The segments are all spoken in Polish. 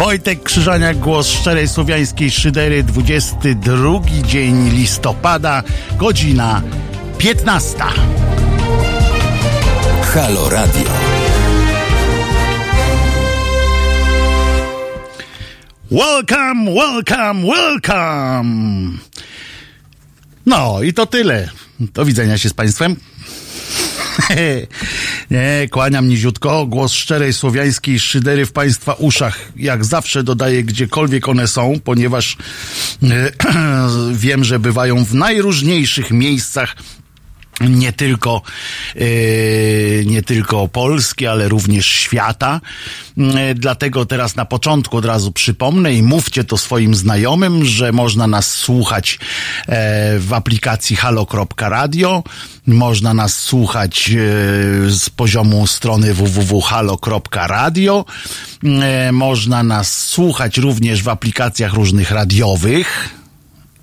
Wojtek Krzyżaniak, głos szczerej słowiańskiej szydery, 22 dzień listopada, godzina 15. Halo Radio. Welcome, welcome, welcome! No i to tyle. Do widzenia się z Państwem. Nie, kłaniam niziutko. Głos szczerej słowiańskiej szydery w Państwa uszach. Jak zawsze dodaję gdziekolwiek one są, ponieważ e, wiem, że bywają w najróżniejszych miejscach nie tylko, yy, nie tylko Polski, ale również świata. Yy, dlatego teraz na początku od razu przypomnę i mówcie to swoim znajomym, że można nas słuchać yy, w aplikacji halo.radio. Można nas słuchać z poziomu strony www.halo.radio. Można nas słuchać również w aplikacjach różnych radiowych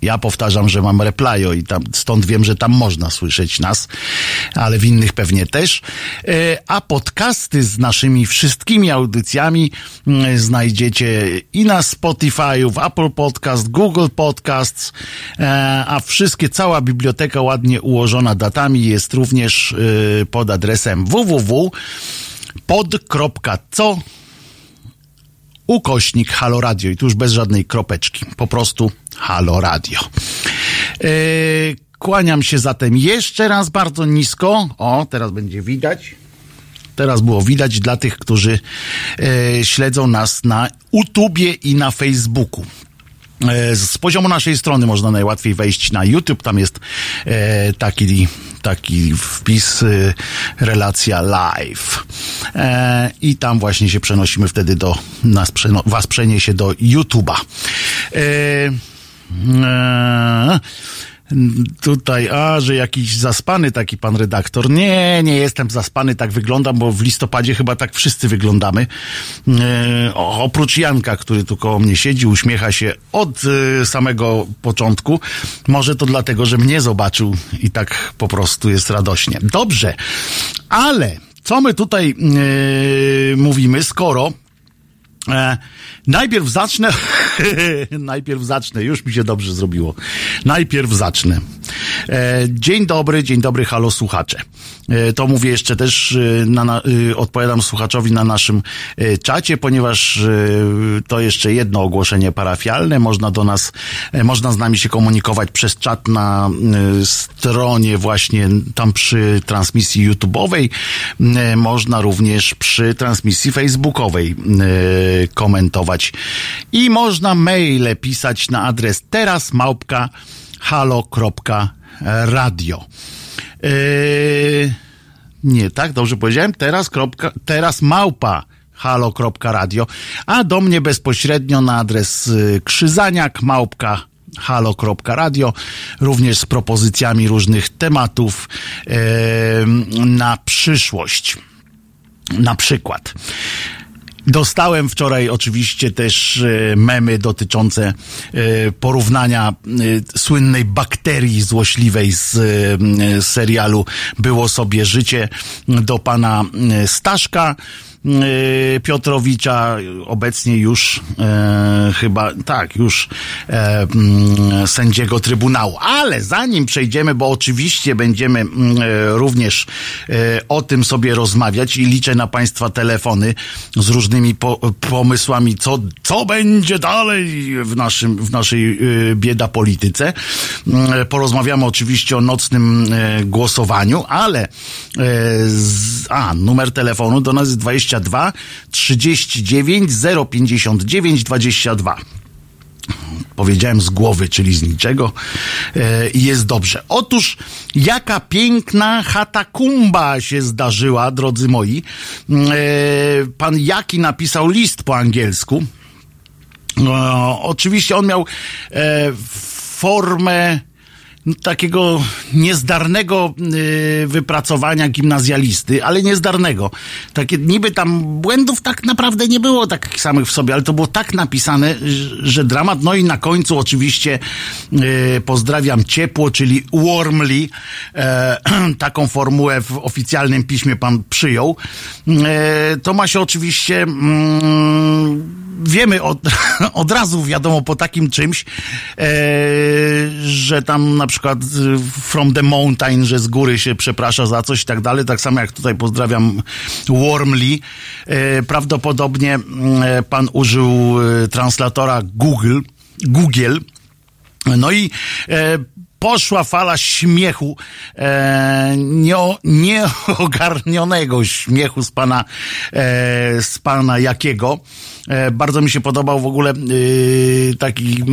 ja powtarzam, że mam replayo i tam, stąd wiem, że tam można słyszeć nas, ale w innych pewnie też. E, a podcasty z naszymi wszystkimi audycjami mm, znajdziecie i na Spotify, w Apple Podcast, Google Podcasts, e, a wszystkie, cała biblioteka ładnie ułożona datami jest również e, pod adresem www.pod.co ukośnik Halo Radio i tu już bez żadnej kropeczki, po prostu Halo Radio. Yy, kłaniam się zatem jeszcze raz bardzo nisko. O, teraz będzie widać. Teraz było widać dla tych, którzy e, śledzą nas na YouTubie i na Facebooku. E, z poziomu naszej strony można najłatwiej wejść na YouTube. Tam jest e, taki, taki wpis, e, relacja live. I tam właśnie się przenosimy wtedy do, nas was przeniesie do YouTube'a. Tutaj, a, że jakiś zaspany taki pan redaktor. Nie, nie jestem zaspany, tak wyglądam, bo w listopadzie chyba tak wszyscy wyglądamy. E, oprócz Janka, który tu koło mnie siedzi, uśmiecha się od e, samego początku. Może to dlatego, że mnie zobaczył i tak po prostu jest radośnie. Dobrze, ale co my tutaj e, mówimy, skoro E, najpierw zacznę, najpierw zacznę, już mi się dobrze zrobiło. Najpierw zacznę. E, dzień dobry, dzień dobry, halo słuchacze. E, to mówię jeszcze też, e, na, na, odpowiadam słuchaczowi na naszym czacie, ponieważ to jeszcze jedno ogłoszenie parafialne. Można do nas, można z nami się komunikować przez czat na stronie właśnie tam przy transmisji YouTube'owej. Można również przy transmisji Facebookowej komentować. I można maile pisać na adres teraz małpka halo.radio. Yy, nie, tak? Dobrze powiedziałem? Teraz, kropka, teraz małpa halo.radio, a do mnie bezpośrednio na adres y, krzyzaniak małpka halo.radio, również z propozycjami różnych tematów yy, na przyszłość. Na przykład. Dostałem wczoraj oczywiście też e, memy dotyczące e, porównania e, słynnej bakterii złośliwej z serialu Było sobie życie do pana Staszka. E, Piotrowicza, obecnie już e, chyba, tak, już e, mm, sędziego Trybunału. Ale zanim przejdziemy, bo oczywiście będziemy mm, e, również o tym sobie rozmawiać i liczę na Państwa telefony z różnymi po, pomysłami, co, co będzie dalej w, naszym, w naszej bieda polityce. E, porozmawiamy oczywiście o nocnym głosowaniu, ale z, a, numer telefonu do nas jest 20 22 39 059 22 powiedziałem z głowy, czyli z niczego e, i jest dobrze. Otóż jaka piękna hatakumba się zdarzyła, drodzy moi. E, pan Jaki napisał list po angielsku. E, oczywiście on miał formę takiego niezdarnego y, wypracowania gimnazjalisty, ale niezdarnego. Takie niby tam błędów tak naprawdę nie było takich samych w sobie, ale to było tak napisane, że dramat. No i na końcu oczywiście y, pozdrawiam ciepło, czyli warmly. E, taką formułę w oficjalnym piśmie pan przyjął. E, to ma się oczywiście mm, wiemy od, od razu, wiadomo, po takim czymś, e, że tam na przykład from the mountain, że z góry się przeprasza za coś i tak dalej. Tak samo jak tutaj pozdrawiam Warmly. E, prawdopodobnie e, pan użył e, translatora Google, Google. No i e, poszła fala śmiechu, e, nie, nieogarnionego śmiechu z pana, e, z pana Jakiego. E, bardzo mi się podobał w ogóle e, taki,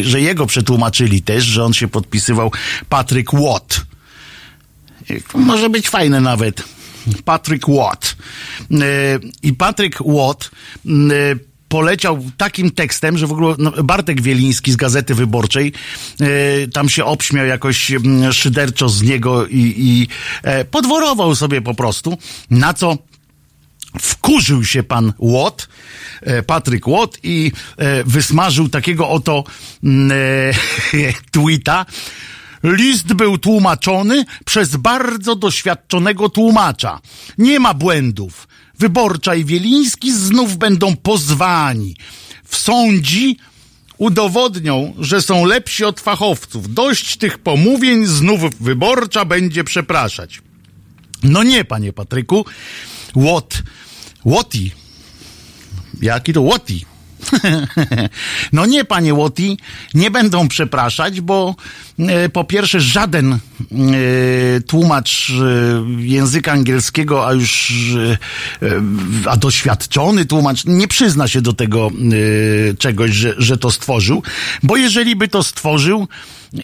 e, że jego przetłumaczyli też, że on się podpisywał Patrick Watt. Może być fajne nawet. Patrick Watt. E, I Patrick Watt poleciał takim tekstem, że w ogóle no, Bartek Wieliński z Gazety Wyborczej e, tam się obśmiał jakoś szyderczo z niego i, i e, podworował sobie po prostu, na co wkurzył się pan Watt, e, Patryk Watt i wysmażył takiego oto tweeta, List był tłumaczony przez bardzo doświadczonego tłumacza. Nie ma błędów. Wyborcza i Wieliński znów będą pozwani. W sądzi udowodnią, że są lepsi od fachowców. Dość tych pomówień, znów Wyborcza będzie przepraszać. No nie, panie Patryku. What? Woti. Jaki to Woti? no nie, panie Łoti, nie będą przepraszać, bo e, po pierwsze żaden e, tłumacz e, języka angielskiego, a już a doświadczony tłumacz nie przyzna się do tego czegoś, że, że to stworzył, bo jeżeli by to stworzył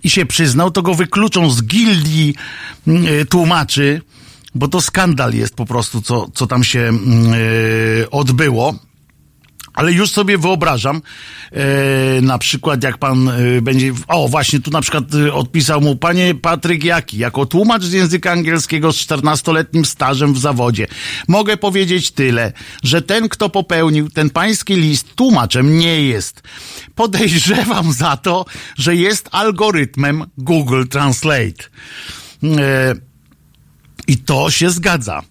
i się przyznał, to go wykluczą z gildii tłumaczy, bo to skandal jest po prostu, co, co tam się e, odbyło. Ale już sobie wyobrażam, e, na przykład jak pan e, będzie, o właśnie tu na przykład e, odpisał mu, panie Patryk Jaki, jako tłumacz z języka angielskiego z 14-letnim stażem w zawodzie, mogę powiedzieć tyle, że ten, kto popełnił ten pański list, tłumaczem nie jest. Podejrzewam za to, że jest algorytmem Google Translate. E, I to się zgadza.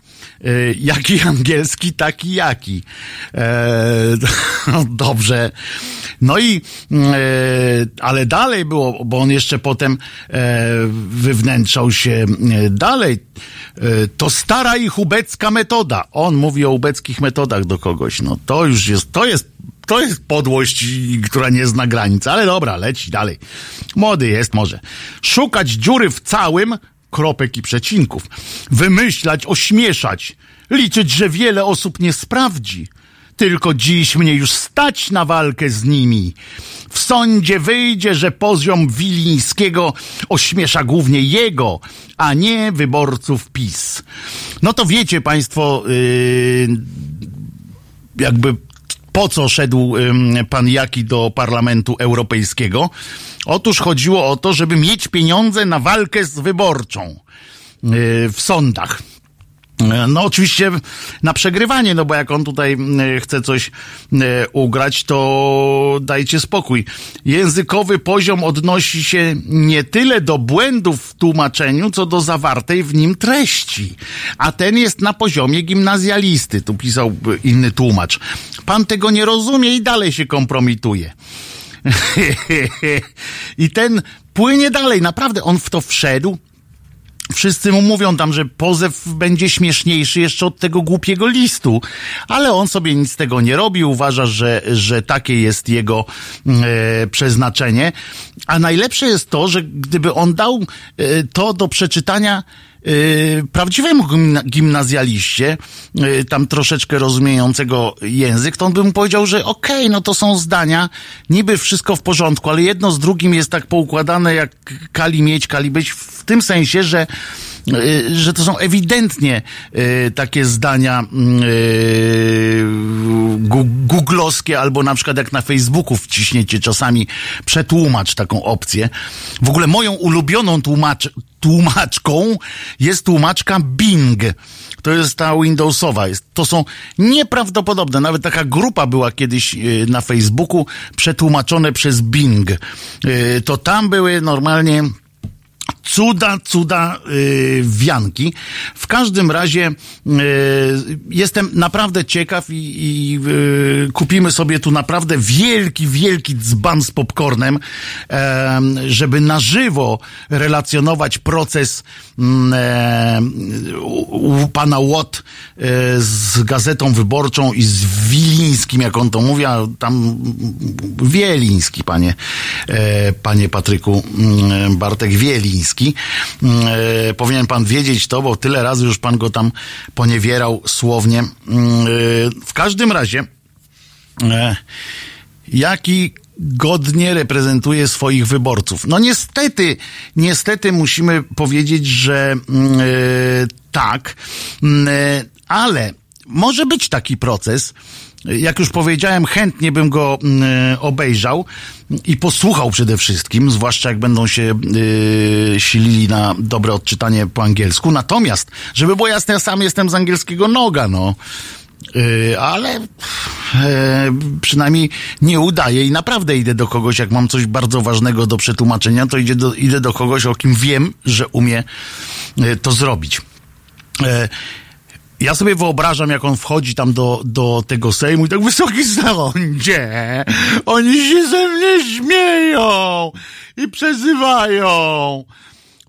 E, jaki angielski, taki jaki. E, dobrze. No i, e, ale dalej było, bo on jeszcze potem e, wywnętrzał się e, dalej. E, to stara i ubecka metoda. On mówi o ubeckich metodach do kogoś. No to już jest, to jest to jest podłość, która nie zna granic, ale dobra, leci dalej. Młody jest może. Szukać dziury w całym, kropek i przecinków. Wymyślać, ośmieszać. Liczyć, że wiele osób nie sprawdzi. Tylko dziś mnie już stać na walkę z nimi. W sądzie wyjdzie, że poziom Wilińskiego ośmiesza głównie jego, a nie wyborców PiS. No to wiecie państwo, yy, jakby po co szedł ym, pan Jaki do Parlamentu Europejskiego? Otóż chodziło o to, żeby mieć pieniądze na walkę z wyborczą yy, w sądach. No oczywiście na przegrywanie, no bo jak on tutaj chce coś ugrać, to dajcie spokój. Językowy poziom odnosi się nie tyle do błędów w tłumaczeniu, co do zawartej w nim treści. A ten jest na poziomie gimnazjalisty, tu pisał inny tłumacz. Pan tego nie rozumie i dalej się kompromituje. I ten płynie dalej, naprawdę on w to wszedł. Wszyscy mu mówią tam, że pozew będzie śmieszniejszy jeszcze od tego głupiego listu, ale on sobie nic z tego nie robi, uważa, że, że takie jest jego e, przeznaczenie. A najlepsze jest to, że gdyby on dał e, to do przeczytania prawdziwemu gimnazjaliście, yy, tam troszeczkę rozumiejącego język, to on by mu powiedział, że okej, okay, no to są zdania, niby wszystko w porządku, ale jedno z drugim jest tak poukładane jak kali mieć, kali być, w tym sensie, że że to są ewidentnie takie zdania googlowskie, albo na przykład jak na Facebooku wciśniecie czasami przetłumacz taką opcję. W ogóle moją ulubioną tłumacz, tłumaczką jest tłumaczka Bing. To jest ta Windowsowa. To są nieprawdopodobne. Nawet taka grupa była kiedyś na Facebooku przetłumaczone przez Bing. To tam były normalnie cuda, cuda yy, wianki. W każdym razie yy, jestem naprawdę ciekaw i, i yy, kupimy sobie tu naprawdę wielki, wielki dzban z popcornem, żeby na żywo relacjonować proces u, u pana Łot z Gazetą Wyborczą i z Wilińskim, jak on to mówi, a tam Wieliński, panie, panie Patryku, mm, Bartek Wieliński. E, powinien pan wiedzieć to, bo tyle razy już pan go tam poniewierał słownie. Mm, e, w każdym razie, e, jaki godnie reprezentuje swoich wyborców. No niestety, niestety musimy powiedzieć, że mm, tak, mm, ale może być taki proces, jak już powiedziałem, chętnie bym go y, obejrzał i posłuchał przede wszystkim, zwłaszcza jak będą się y, silili na dobre odczytanie po angielsku. Natomiast, żeby było jasne, ja sam jestem z angielskiego noga, no. Yy, ale yy, przynajmniej nie udaję i naprawdę idę do kogoś, jak mam coś bardzo ważnego do przetłumaczenia, to idę do, idę do kogoś, o kim wiem, że umie yy, to zrobić. Ja sobie wyobrażam, jak on wchodzi tam do, do tego Sejmu i tak wysoki sądzie, oni się ze mnie śmieją i przezywają.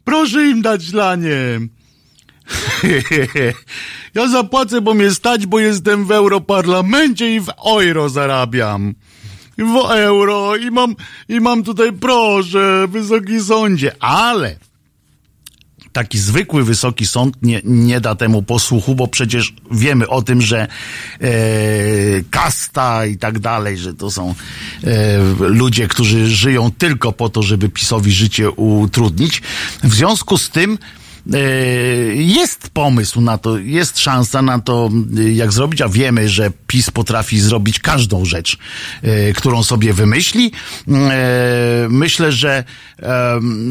Proszę im dać lanie. ja zapłacę, bo mnie stać, bo jestem w Europarlamencie i w euro zarabiam. W euro i mam, i mam tutaj, proszę, wysoki sądzie, ale taki zwykły wysoki sąd nie, nie da temu posłuchu, bo przecież wiemy o tym, że e, kasta i tak dalej, że to są e, ludzie, którzy żyją tylko po to, żeby PiSowi życie utrudnić. W związku z tym jest pomysł na to, jest szansa na to, e, jak zrobić, a wiemy, że PiS potrafi zrobić każdą rzecz, e, którą sobie wymyśli. Myślę, że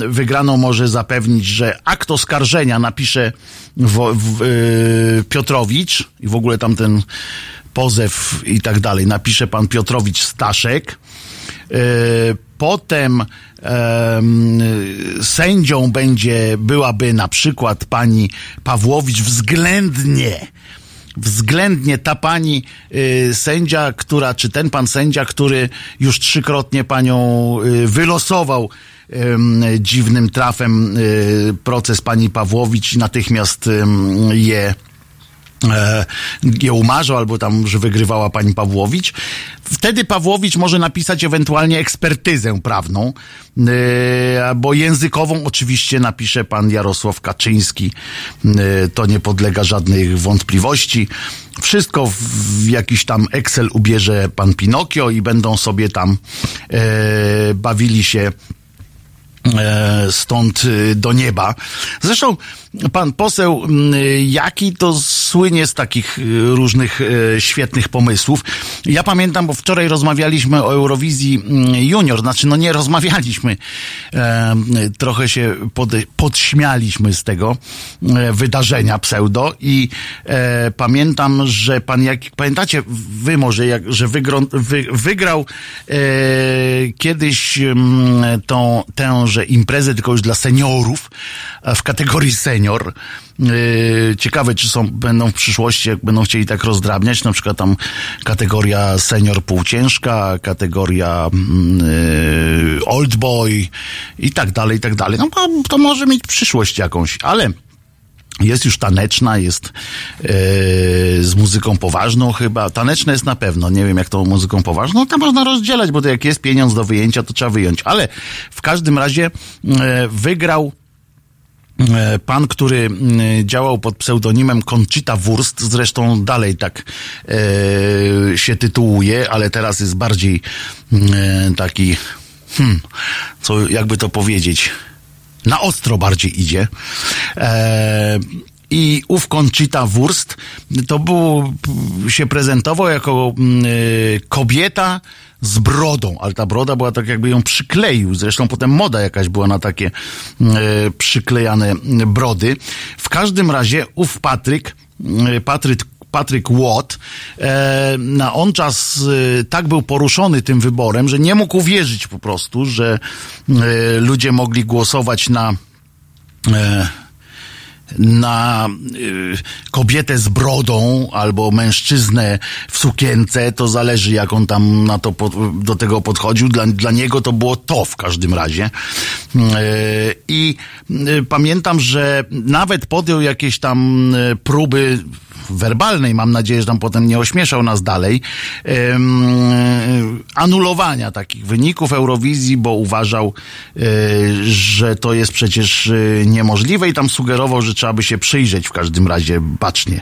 wygraną może zapewnić, że akt oskarżenia napisze Piotrowicz i w ogóle tamten pozew i tak dalej, napisze pan Piotrowicz Staszek. Potem sędzią będzie, byłaby na przykład pani Pawłowicz względnie względnie ta pani y, sędzia, która, czy ten pan sędzia, który już trzykrotnie panią y, wylosował y, dziwnym trafem y, proces pani Pawłowicz natychmiast je e, je umarzał, albo tam, że wygrywała pani Pawłowicz. Wtedy Pawłowicz może napisać ewentualnie ekspertyzę prawną, e, bo językową oczywiście napisze pan Jarosław Kaczyński. E, to nie podlega żadnych wątpliwości. Wszystko w jakiś tam Excel ubierze pan Pinokio i będą sobie tam bawili się stąd do nieba. Zresztą pan poseł Jaki to słynie z takich y, różnych e, świetnych pomysłów. Ja pamiętam, bo wczoraj rozmawialiśmy o Eurowizji Junior, znaczy no nie rozmawialiśmy, e, trochę się pod, podśmialiśmy z tego wydarzenia pseudo i pamiętam, że pan Jaki, pamiętacie wy może, jak, że wygrał, wy, wygrał kiedyś tą, tę że imprezę tylko już dla seniorów w kategorii senior. Yy, ciekawe, czy są, będą w przyszłości, jak będą chcieli tak rozdrabniać, na przykład tam kategoria senior półciężka, kategoria yy, old boy i tak dalej, i tak dalej. No to może mieć przyszłość jakąś, ale jest już taneczna, jest yy, z muzyką poważną chyba. Taneczna jest na pewno, nie wiem jak to muzyką poważną. To można rozdzielać, bo to jak jest pieniądz do wyjęcia, to trzeba wyjąć. Ale w każdym razie wygrał pan, który działał pod pseudonimem Conchita Wurst, zresztą dalej tak e, się tytułuje, ale teraz jest bardziej e, taki, hmm, co jakby to powiedzieć, na ostro bardziej idzie. E, i ów Conchita Wurst to był, się prezentował jako y, kobieta z brodą, ale ta broda była tak jakby ją przykleił. Zresztą potem moda jakaś była na takie y, przyklejane brody. W każdym razie ów Patryk, y, Patryk Patryk Watt, e, na on czas e, tak był poruszony tym wyborem, że nie mógł uwierzyć po prostu, że e, ludzie mogli głosować na na y, kobietę z brodą albo mężczyznę w sukience, to zależy jak on tam na to do tego podchodził. Dla, dla niego to było to w każdym razie. Y, I y, pamiętam, że nawet podjął jakieś tam próby werbalnej, mam nadzieję, że tam potem nie ośmieszał nas dalej, anulowania takich wyników Eurowizji, bo uważał, że to jest przecież niemożliwe i tam sugerował, że trzeba by się przyjrzeć w każdym razie bacznie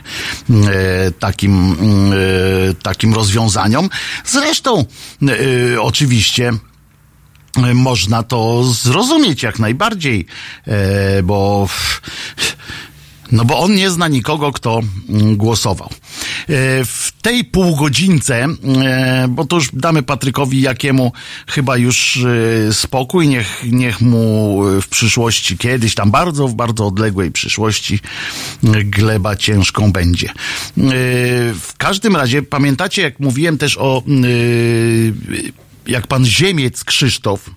e, takim, e, takim rozwiązaniom. Zresztą e, oczywiście można to zrozumieć jak najbardziej, bo no bo on nie zna nikogo, kto mm, głosował. E, w tej półgodzince, e, bo to już damy Patrykowi Jakiemu chyba już e, spokój, niech, niech mu w przyszłości kiedyś, tam bardzo, w bardzo odległej przyszłości gleba ciężką będzie. W każdym razie pamiętacie, jak mówiłem też o jak pan Ziemiec Krzysztof,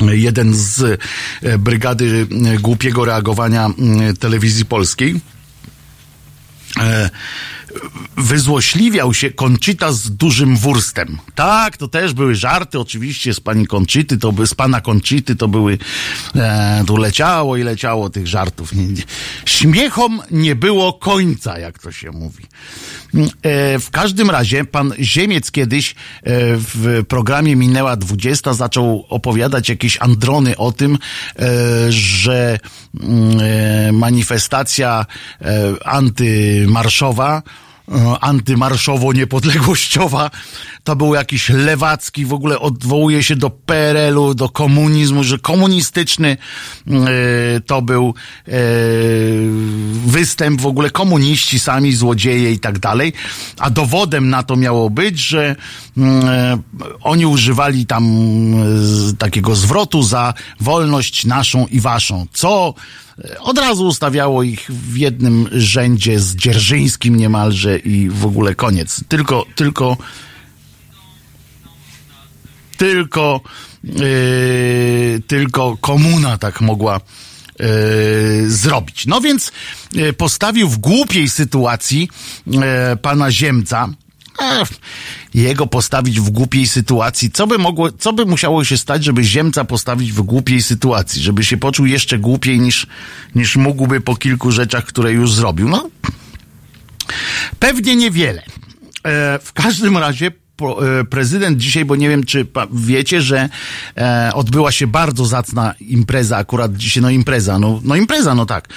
jeden z e, brygady e, głupiego reagowania telewizji polskiej e, wyzłośliwiał się Konczyta z dużym wurstem. Tak, to też były żarty oczywiście z pani Konczyty, to by, z pana Konczyty to były, e, tu leciało i leciało tych żartów. Śmiechom nie było końca, jak to się mówi. E, w każdym razie pan Ziemiec kiedyś e, w programie Minęła 20 zaczął opowiadać jakieś androny o tym, e, że mm, manifestacja antymarszowa antymarszowo-niepodległościowa, to był jakiś lewacki, w ogóle odwołuje się do PRL-u, do komunizmu, że komunistyczny e, to był e, występ, w ogóle komuniści sami, złodzieje i tak dalej, a dowodem na to miało być, że oni używali tam takiego zwrotu za wolność naszą i waszą, co od razu ustawiało ich w jednym rzędzie z Dzierżyńskim niemalże i w ogóle koniec. Tylko, tylko, tylko, yy, tylko komuna tak mogła yy, zrobić. No więc yy, postawił w głupiej sytuacji yy, pana Ziemca, jego postawić w głupiej sytuacji. Co by mogło, co by musiało się stać, żeby Ziemca postawić w głupiej sytuacji? Żeby się poczuł jeszcze głupiej niż, niż mógłby po kilku rzeczach, które już zrobił? No, pewnie niewiele. E, w każdym razie prezydent dzisiaj, bo nie wiem, czy wiecie, że e, odbyła się bardzo zacna impreza, akurat dzisiaj, no impreza, no, no impreza, no tak, e,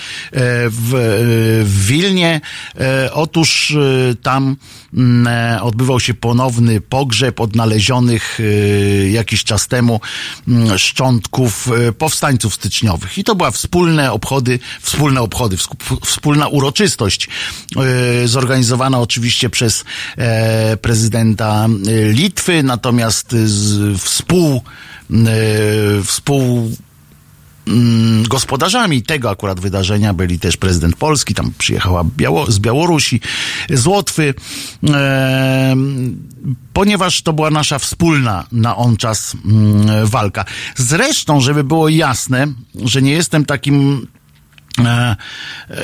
w, w Wilnie. E, otóż e, tam mm, e, odbywał się ponowny pogrzeb odnalezionych jakiś czas temu mm, szczątków powstańców styczniowych. I to była wspólne obchody, wspólne obchody, wspólna uroczystość, zorganizowana oczywiście przez prezydenta Litwy, natomiast z współ, e, współ mm, gospodarzami tego akurat wydarzenia byli też prezydent Polski, tam przyjechała Biało z Białorusi, z Łotwy, e, ponieważ to była nasza wspólna na on czas mm, walka. Zresztą, żeby było jasne, że nie jestem takim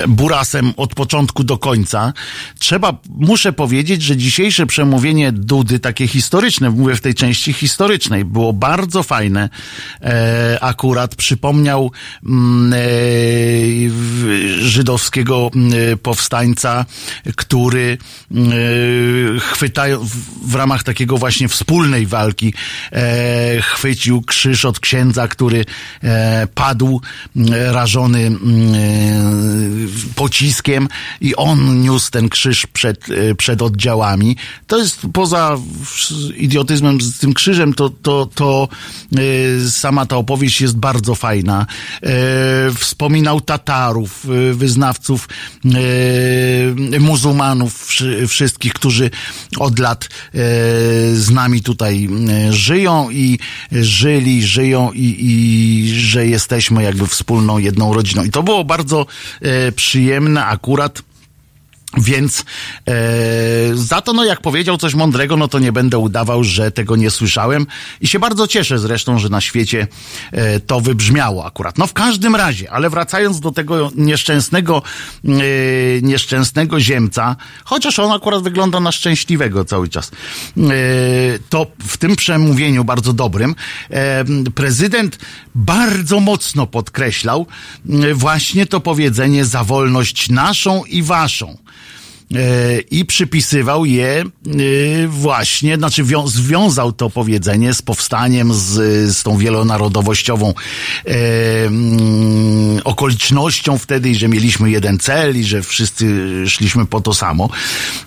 burasem od początku do końca. Trzeba, muszę powiedzieć, że dzisiejsze przemówienie Dudy, takie historyczne, mówię w tej części historycznej, było bardzo fajne. E, akurat przypomniał mm, e, żydowskiego mm, powstańca, który e, chwytają w ramach takiego właśnie wspólnej walki e, chwycił krzyż od księdza, który padł rażony pociskiem i on niósł ten krzyż przed, e, przed oddziałami. To jest poza idiotyzmem z tym krzyżem, to, to, to e, sama ta opowieść jest bardzo fajna. E, wspominał Tatarów, wyznawców muzułmanów, wszystkich, którzy od lat z nami tutaj żyją i żyli, żyją i, i że jesteśmy jakby wspólną jedną rodziną. I to było bardzo e, przyjemne akurat Więc e, za to, no jak powiedział coś mądrego, no to nie będę udawał, że tego nie słyszałem. I się bardzo cieszę zresztą, że na świecie e, to wybrzmiało akurat. No w każdym razie, ale wracając do tego nieszczęsnego, e, nieszczęsnego ziemca, chociaż on akurat wygląda na szczęśliwego cały czas, e, to w tym przemówieniu bardzo dobrym e, prezydent bardzo mocno podkreślał e, właśnie to powiedzenie za wolność naszą i waszą i przypisywał je właśnie, znaczy związał to powiedzenie z powstaniem, z, z tą wielonarodowościową e, mm, okolicznością wtedy, że mieliśmy jeden cel i że wszyscy szliśmy po to samo.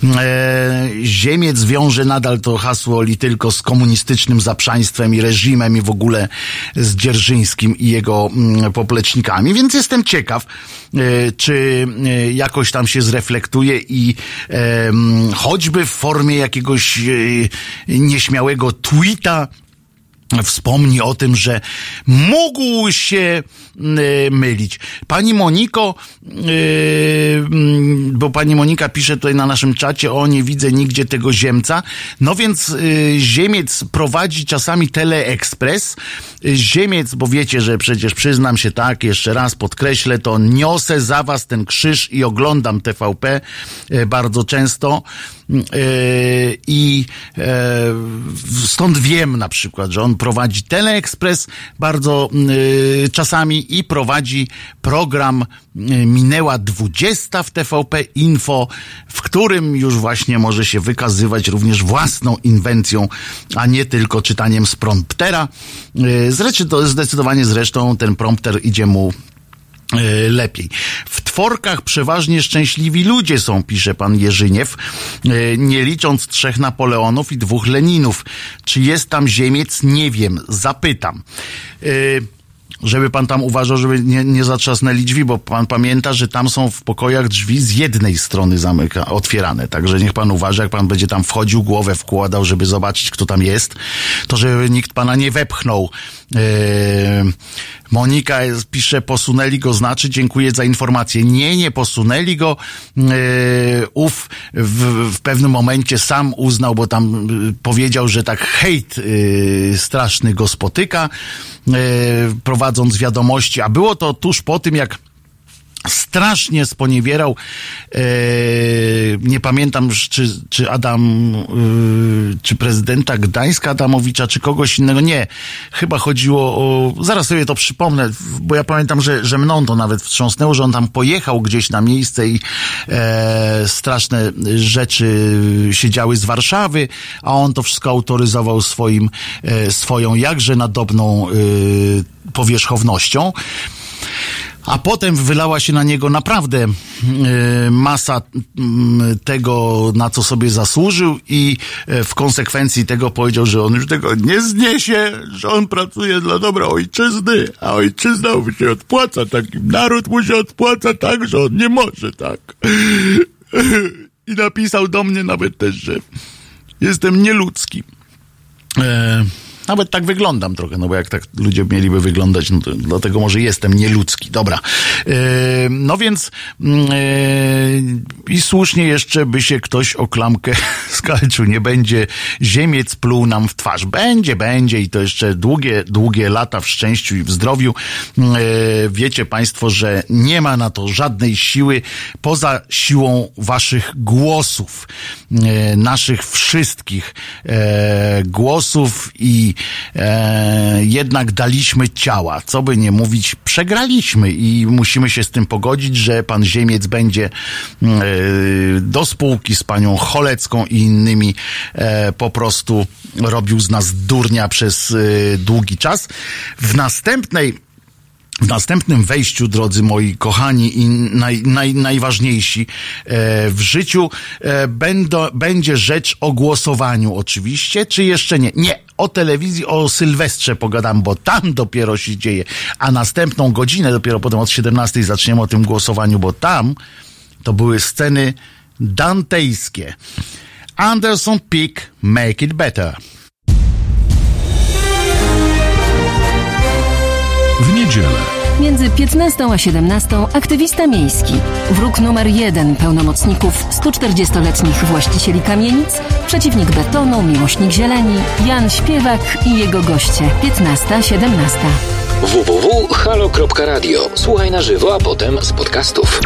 E, Ziemiec wiąże nadal to hasło li tylko z komunistycznym zaprzaństwem i reżimem i w ogóle z Dzierżyńskim i jego mm, poplecznikami, więc jestem ciekaw, e, czy jakoś tam się zreflektuje i choćby w formie jakiegoś e, nieśmiałego tweeta wspomni o tym, że mógł się y, mylić. Pani Moniko, y, bo pani Monika pisze tutaj na naszym czacie, o nie widzę nigdzie tego ziemca. No więc y, Ziemiec prowadzi czasami teleekspres. Ziemiec, bo wiecie, że przecież przyznam się tak, jeszcze raz podkreślę to, niosę za was ten krzyż i oglądam TVP bardzo często. I stąd wiem na przykład, że on prowadzi Teleekspres bardzo y, czasami i prowadzi program y, Minęła 20 w TVP Info, w którym już właśnie może się wykazywać również własną inwencją, a nie tylko czytaniem z promptera. Y, zresztą, zdecydowanie zresztą ten prompter idzie mu lepiej. W tworkach przeważnie szczęśliwi ludzie są, pisze pan Jerzyniew, e, nie licząc trzech Napoleonów i dwóch Leninów. Czy jest tam ziemiec? Nie wiem, zapytam. E, żeby pan tam uważał, żeby nie, nie zatrzasnęli drzwi, bo pan pamięta, że tam są w pokojach drzwi z jednej strony zamyka, otwierane. Także niech pan uważa, jak pan będzie tam wchodził, głowę wkładał, żeby zobaczyć, kto tam jest, to żeby nikt pana nie wepchnął. Yy, Monika pisze, posunęli go, znaczy dziękuję za informację. Nie, nie posunęli go. Yy, ów w, w pewnym momencie sam uznał, bo tam yy, powiedział, że tak hejt yy, straszny go spotyka, yy, prowadząc wiadomości, a było to tuż po tym, jak strasznie sponiewierał, e, nie pamiętam, czy, czy Adam, e, czy prezydenta Gdańska Adamowicza, czy kogoś innego, nie. Chyba chodziło o, zaraz sobie to przypomnę, bo ja pamiętam, że, że mną to nawet wstrząsnęło, że on tam pojechał gdzieś na miejsce i e, straszne rzeczy się działy z Warszawy, a on to wszystko autoryzował swoim, e, swoją jakże nadobną e, powierzchownością a potem wylała się na niego naprawdę y, masa y, tego, na co sobie zasłużył i y, w konsekwencji tego powiedział, że on już tego nie zniesie, że on pracuje dla dobra ojczyzny, a ojczyzna mu się odpłaca, takim naród mu się odpłaca tak, że on nie może tak. I napisał do mnie nawet też, że jestem nieludzki. E nawet tak wyglądam trochę, no bo jak tak ludzie mieliby wyglądać, no to dlatego może jestem nieludzki. Dobra. Yy, no więc yy, i słusznie jeszcze by się ktoś o klamkę skalczył. Nie będzie ziemiec pluł nam w twarz. Będzie, będzie i to jeszcze długie, długie lata w szczęściu i w zdrowiu. Yy, wiecie państwo, że nie ma na to żadnej siły poza siłą waszych głosów. Naszych wszystkich głosów i e, jednak daliśmy ciała. Co by nie mówić, przegraliśmy i musimy się z tym pogodzić, że pan Ziemiec będzie e, do spółki z panią Cholecką i innymi e, po prostu robił z nas durnia przez e, długi czas. W następnej w następnym wejściu, drodzy moi kochani i naj, naj, najważniejsi e, w życiu, e, będą, będzie rzecz o głosowaniu oczywiście, czy jeszcze nie? Nie, o telewizji, o Sylwestrze pogadam, bo tam dopiero się dzieje, a następną godzinę, dopiero potem od 17 zaczniemy o tym głosowaniu, bo tam to były sceny dantejskie. Anderson Peak, Make It Better. W niedzielę Między 15 a 17 aktywista miejski. Wróg numer 1 pełnomocników 140-letnich właścicieli kamienic, przeciwnik betonu, miłośnik zieleni, Jan Śpiewak i jego goście. 15-17. www.halo.radio. Słuchaj na żywo, a potem z podcastów.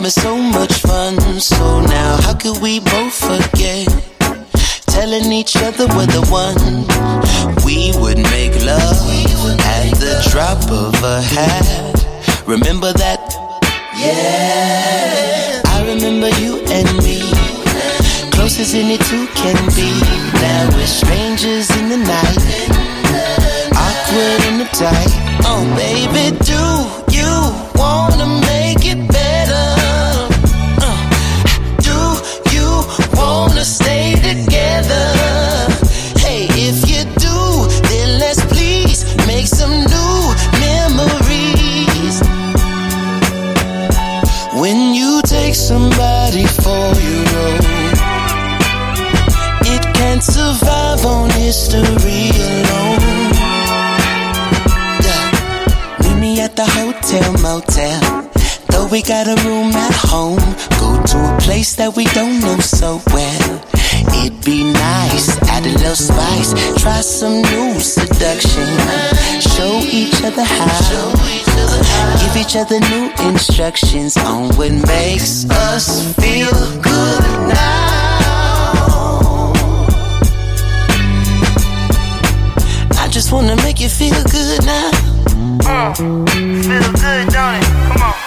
Having so much fun. So now, how could we both forget? Telling each other we're the one. We would make love at the drop of a hat. Remember that? Yeah. I remember you and me. Close as any two can be. Now we're strangers in the night. Awkward and uptight. Oh, baby, do got a room at home, go to a place that we don't know so well. It'd be nice, add a little spice, try some new seduction. Show each other how, give each other new instructions on what makes us feel good now. I just wanna make you feel good now. Oh, feel good, don't it? Come on.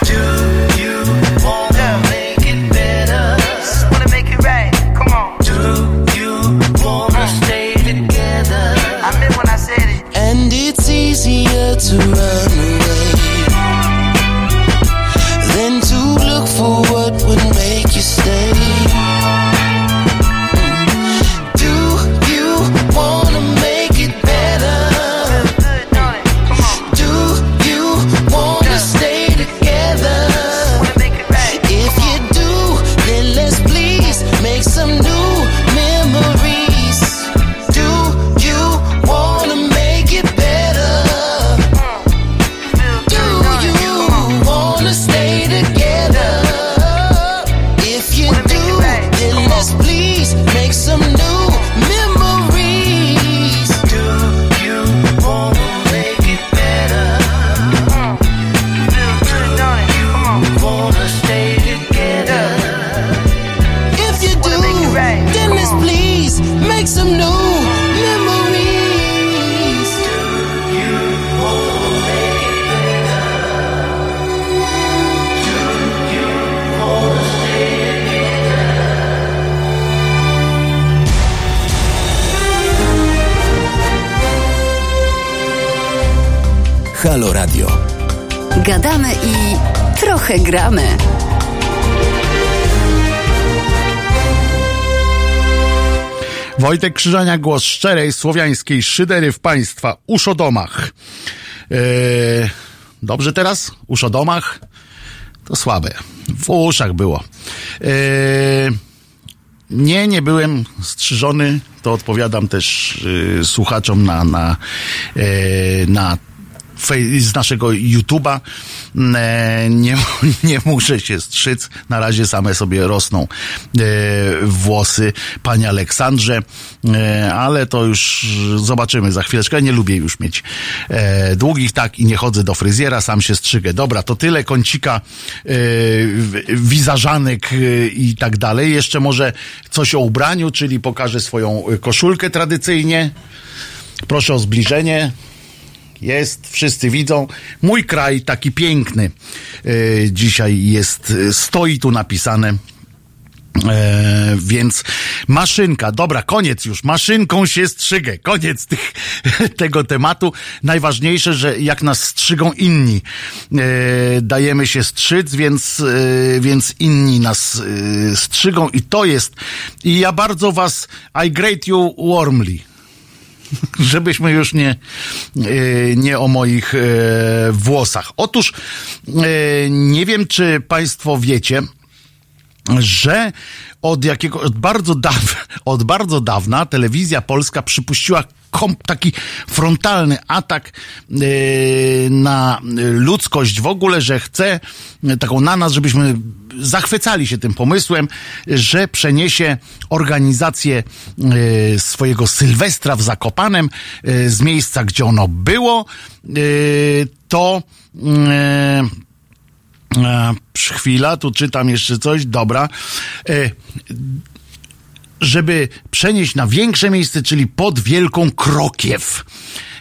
Trochę gramy. Wojtek Krzyżania, głos szczerej słowiańskiej szydery w państwa uszodomach. Eee, dobrze teraz? Uszodomach? To słabe. W uszach było. Eee, nie, nie byłem strzyżony. To odpowiadam też y, słuchaczom na, na, e, na z naszego YouTube'a. E, nie, nie muszę się strzyc. Na razie same sobie rosną e, włosy, panie Aleksandrze, e, ale to już zobaczymy za chwileczkę. Nie lubię już mieć długich tak i nie chodzę do fryzjera, sam się strzygę. Dobra, to tyle kącika wizażanek e, i tak dalej. Jeszcze może coś o ubraniu, czyli pokażę swoją koszulkę tradycyjnie. Proszę o zbliżenie. Jest, wszyscy widzą. Mój kraj taki piękny. E, dzisiaj jest, e, stoi tu napisane E, więc maszynka, dobra, koniec już, maszynką się strzygę, koniec tych, tego tematu. Najważniejsze, że jak nas strzygą inni, e, dajemy się strzyc, więc, e, więc inni nas e, strzygą i to jest, i ja bardzo was, I greet you warmly. Żebyśmy już nie, e, nie o moich e, włosach. Otóż e, nie wiem, czy Państwo wiecie, że od jakiego, od bardzo dawna, od bardzo dawna telewizja polska przypuściła taki frontalny atak yy, na ludzkość w ogóle, że chce yy, taką na nas, żebyśmy zachwycali się tym pomysłem, że przeniesie organizację yy, swojego Sylwestra w Zakopanem z miejsca, gdzie ono było, to E, chwila, tu czytam jeszcze coś, dobra. Żeby przenieść na większe miejsce, czyli pod Wielką Krokiew.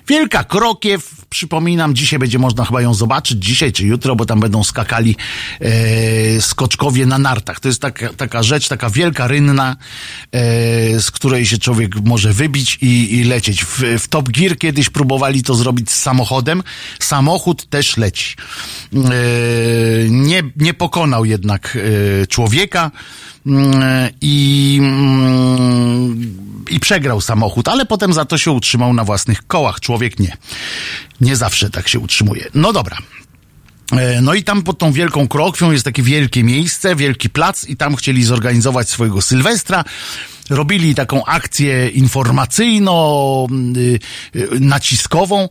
Wielka Krokiew, przypominam, dzisiaj będzie można chyba ją zobaczyć, dzisiaj czy jutro, bo tam będą skakali e, skoczkowie na nartach. To jest taka, taka rzecz, taka wielka rynna, e, z której się człowiek może wybić i, i lecieć. W, w Top Gear kiedyś próbowali to zrobić z samochodem. Samochód też leci. E, nie, nie pokonał jednak e, człowieka i, i przegrał samochód, ale potem za to się utrzymał na własnych kołach. Człowiek nie. Nie zawsze tak się utrzymuje. No dobra. E, No i tam pod tą wielką krokwią jest takie wielkie miejsce, wielki plac i tam chcieli zorganizować swojego Sylwestra. Robili taką akcję informacyjno-naciskową.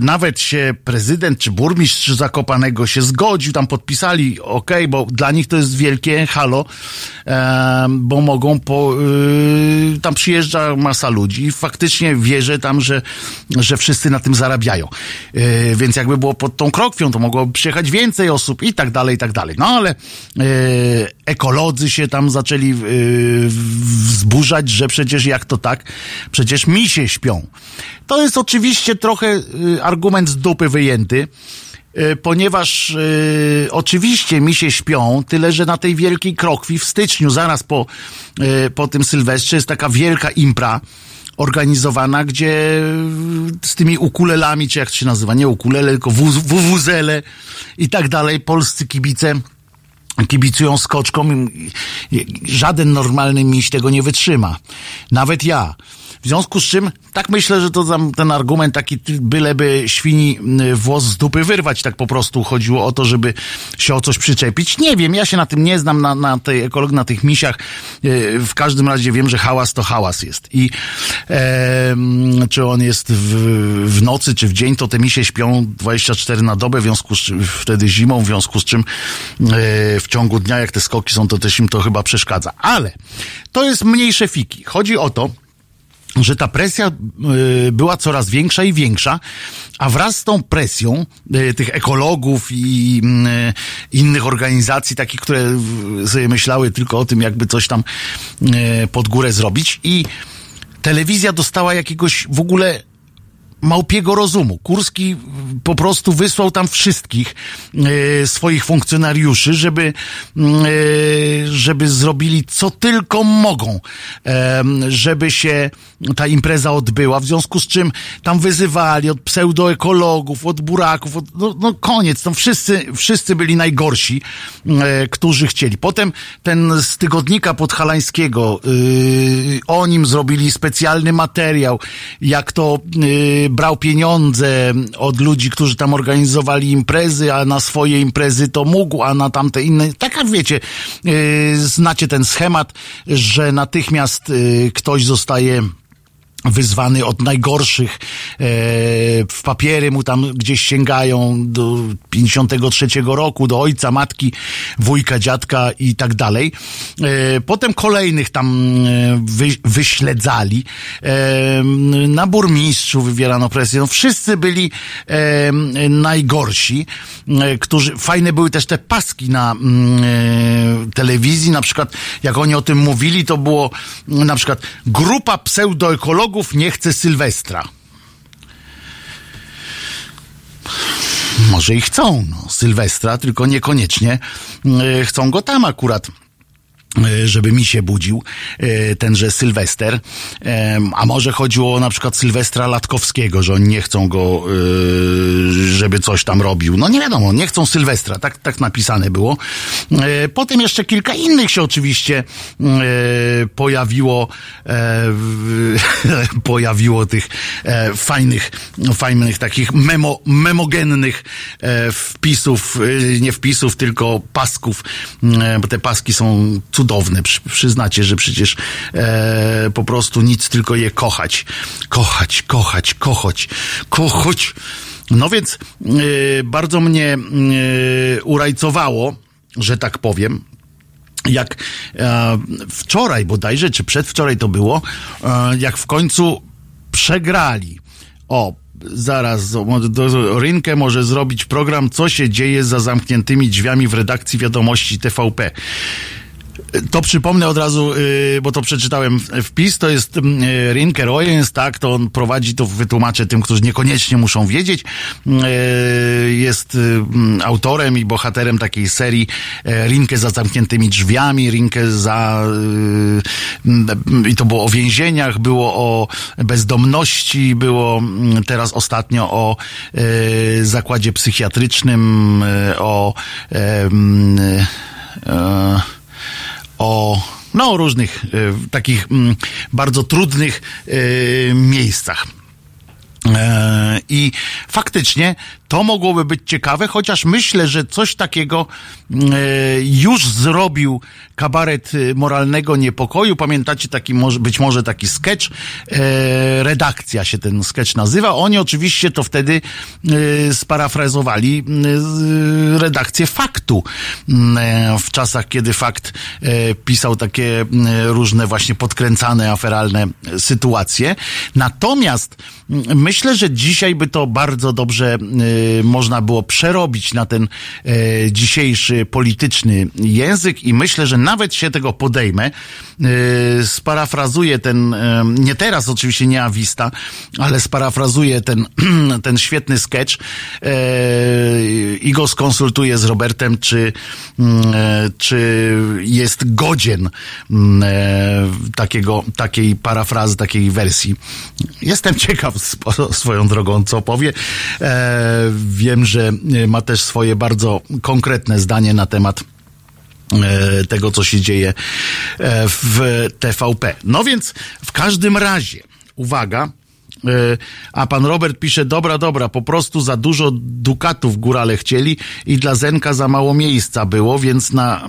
Nawet się prezydent czy burmistrz Zakopanego się zgodził, tam podpisali, ok, bo dla nich to jest wielkie halo, bo mogą po, y, tam przyjeżdża masa ludzi i faktycznie wierzę tam, że, że wszyscy na tym zarabiają. Więc jakby było pod tą krokwią, to mogłoby przyjechać więcej osób i tak dalej, i tak dalej. No ale ekolodzy się tam zaczęli e, wzburzać, że przecież jak to tak, przecież misie śpią. To jest oczywiście trochę y, argument z dupy wyjęty, y, ponieważ y, oczywiście misie śpią, tyle że na tej wielkiej krokwi w styczniu, zaraz po, y, po tym Sylwestrze jest taka wielka impra organizowana, gdzie z tymi ukulelami, czy jak to się nazywa, nie ukulele, tylko wuwuzele i tak dalej, polscy kibice kibicują skoczkom. Żaden normalny miś tego nie wytrzyma. Nawet ja. W związku z czym, tak myślę, że to tam ten argument taki, byleby świni y, włos z dupy wyrwać, tak po prostu chodziło o to, żeby się o coś przyczepić. Nie wiem, ja się na tym nie znam, na, na tej ekologii, na tych misiach. Y, W każdym razie wiem, że hałas to hałas jest. I e, czy on jest w, w nocy, czy w dzień, to te misie śpią 24 na dobę, w związku z czym, wtedy zimą, w związku z czym e, w ciągu dnia, jak te skoki są, to też im to chyba przeszkadza. Ale to jest mniejsze fiki. Chodzi o to, że ta presja y, była coraz większa i większa, a wraz z tą presją y, tych ekologów i y, innych organizacji, takich, które sobie myślały tylko o tym, jakby coś tam pod górę zrobić i telewizja dostała jakiegoś w ogóle małpiego rozumu. Kurski po prostu wysłał tam wszystkich e, swoich funkcjonariuszy, żeby, e, żeby zrobili co tylko mogą, e, żeby się ta impreza odbyła, w związku z czym tam wyzywali od pseudoekologów, od buraków, od, no, no koniec, tam wszyscy, wszyscy byli najgorsi, e, którzy chcieli. Potem ten z tygodnika podhalańskiego, y, o nim zrobili specjalny materiał, jak to y, brał pieniądze od ludzi, którzy tam organizowali imprezy, a na swoje imprezy to mógł, a na tamte inne. Taka wiecie, y, znacie ten schemat, że natychmiast y, ktoś zostaje wyzwany od najgorszych, e, w papiery mu tam gdzieś sięgają do 53 roku, do ojca, matki, wujka, dziadka i tak dalej. E, potem kolejnych tam e, wy, wyśledzali. Na burmistrzu wywierano presję. No, wszyscy byli najgorsi, którzy, fajne były też te paski na mm, telewizji, na przykład jak oni o tym mówili, to było na przykład grupa pseudoekologów bogów nie chce Sylwestra. Może i chcą no, Sylwestra, tylko niekoniecznie y, chcą go tam akurat żeby mi się budził y, tenże Sylwester. Em, A może chodziło na przykład Sylwestra Latkowskiego, że oni nie chcą go, żeby coś tam robił. No nie wiadomo, nie chcą Sylwestra, tak, tak napisane było. E, Potem jeszcze kilka innych się oczywiście e, pojawiło, e, pojawiło tych e, fajnych, fajnych takich memo, memogennych e, wpisów, e, nie wpisów, tylko pasków, e, bo te paski są cudowne. Przy, przyznacie, że przecież e, po prostu nic, tylko je kochać. Kochać, kochać, kochać, kochać. No więc e, bardzo mnie e, urajcowało, że tak powiem, jak e, wczoraj bodajże, czy przedwczoraj to było, e, jak w końcu przegrali. O, zaraz, do- Rynkę może zrobić program, co się dzieje za zamkniętymi drzwiami w redakcji wiadomości TVP. To przypomnę od razu, yy, bo to przeczytałem wpis, to jest yy, Rinke Royens, tak, to on prowadzi, to wytłumaczę tym, którzy niekoniecznie muszą wiedzieć. Yy, jest yy, autorem i bohaterem takiej serii Rinke za zamkniętymi drzwiami, Rinke za... Yy, I to było o więzieniach, było o bezdomności, było mm, teraz ostatnio o zakładzie psychiatrycznym, yy, o... O no, różnych e, takich mm, bardzo trudnych e, miejscach. E, I faktycznie to mogłoby być ciekawe, chociaż myślę, że coś takiego e, już zrobił kabaret e, moralnego niepokoju. Pamiętacie taki, być może taki sketch, e, redakcja się ten sketch nazywa. Oni oczywiście to wtedy sparafrazowali redakcję faktu m, e, w czasach, kiedy fakt pisał takie m, różne właśnie podkręcane, aferalne sytuacje. Natomiast myślę, że dzisiaj by to bardzo dobrze można było przerobić na ten e, dzisiejszy polityczny język i myślę, że nawet się tego podejmę. E, sparafrazuję ten, e, nie teraz oczywiście nie Awista, ale sparafrazuję ten, ten świetny sketch e, i go skonsultuję z Robertem, czy, e, czy jest godzien e, takiego, takiej parafrazy, takiej wersji. Jestem ciekaw swoją drogą, co powie. Wiem, że e, ma też swoje bardzo konkretne zdanie na temat e, tego, co się dzieje e, w TVP. No więc w każdym razie, uwaga, a pan Robert pisze, dobra, dobra, po prostu za dużo dukatów górale chcieli i dla Zenka za mało miejsca było, więc na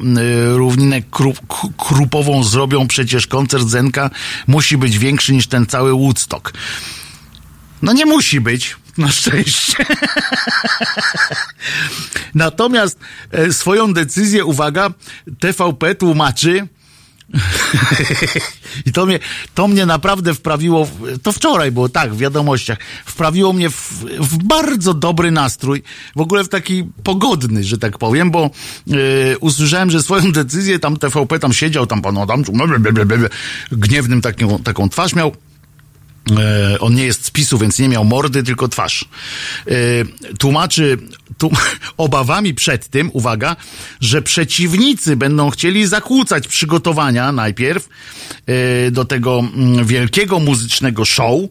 równinę krup, k- krupową zrobią przecież koncert Zenka musi być większy niż ten cały Woodstock. No nie musi być, na szczęście. Natomiast e, swoją decyzję, uwaga, TVP tłumaczy. I to mnie, to mnie naprawdę wprawiło, to wczoraj było tak, w wiadomościach, wprawiło mnie w, w bardzo dobry nastrój, w ogóle w taki pogodny, że tak powiem, bo e, usłyszałem, że swoją decyzję tam TVP tam siedział, tam pan Adam, gniewnym taką, twarz miał, on nie jest z PiSu, więc nie miał mordy, tylko twarz. E, tłumaczy tu, obawami przed tym, uwaga, że przeciwnicy będą chcieli zakłócać przygotowania najpierw e, do tego mm, wielkiego muzycznego show,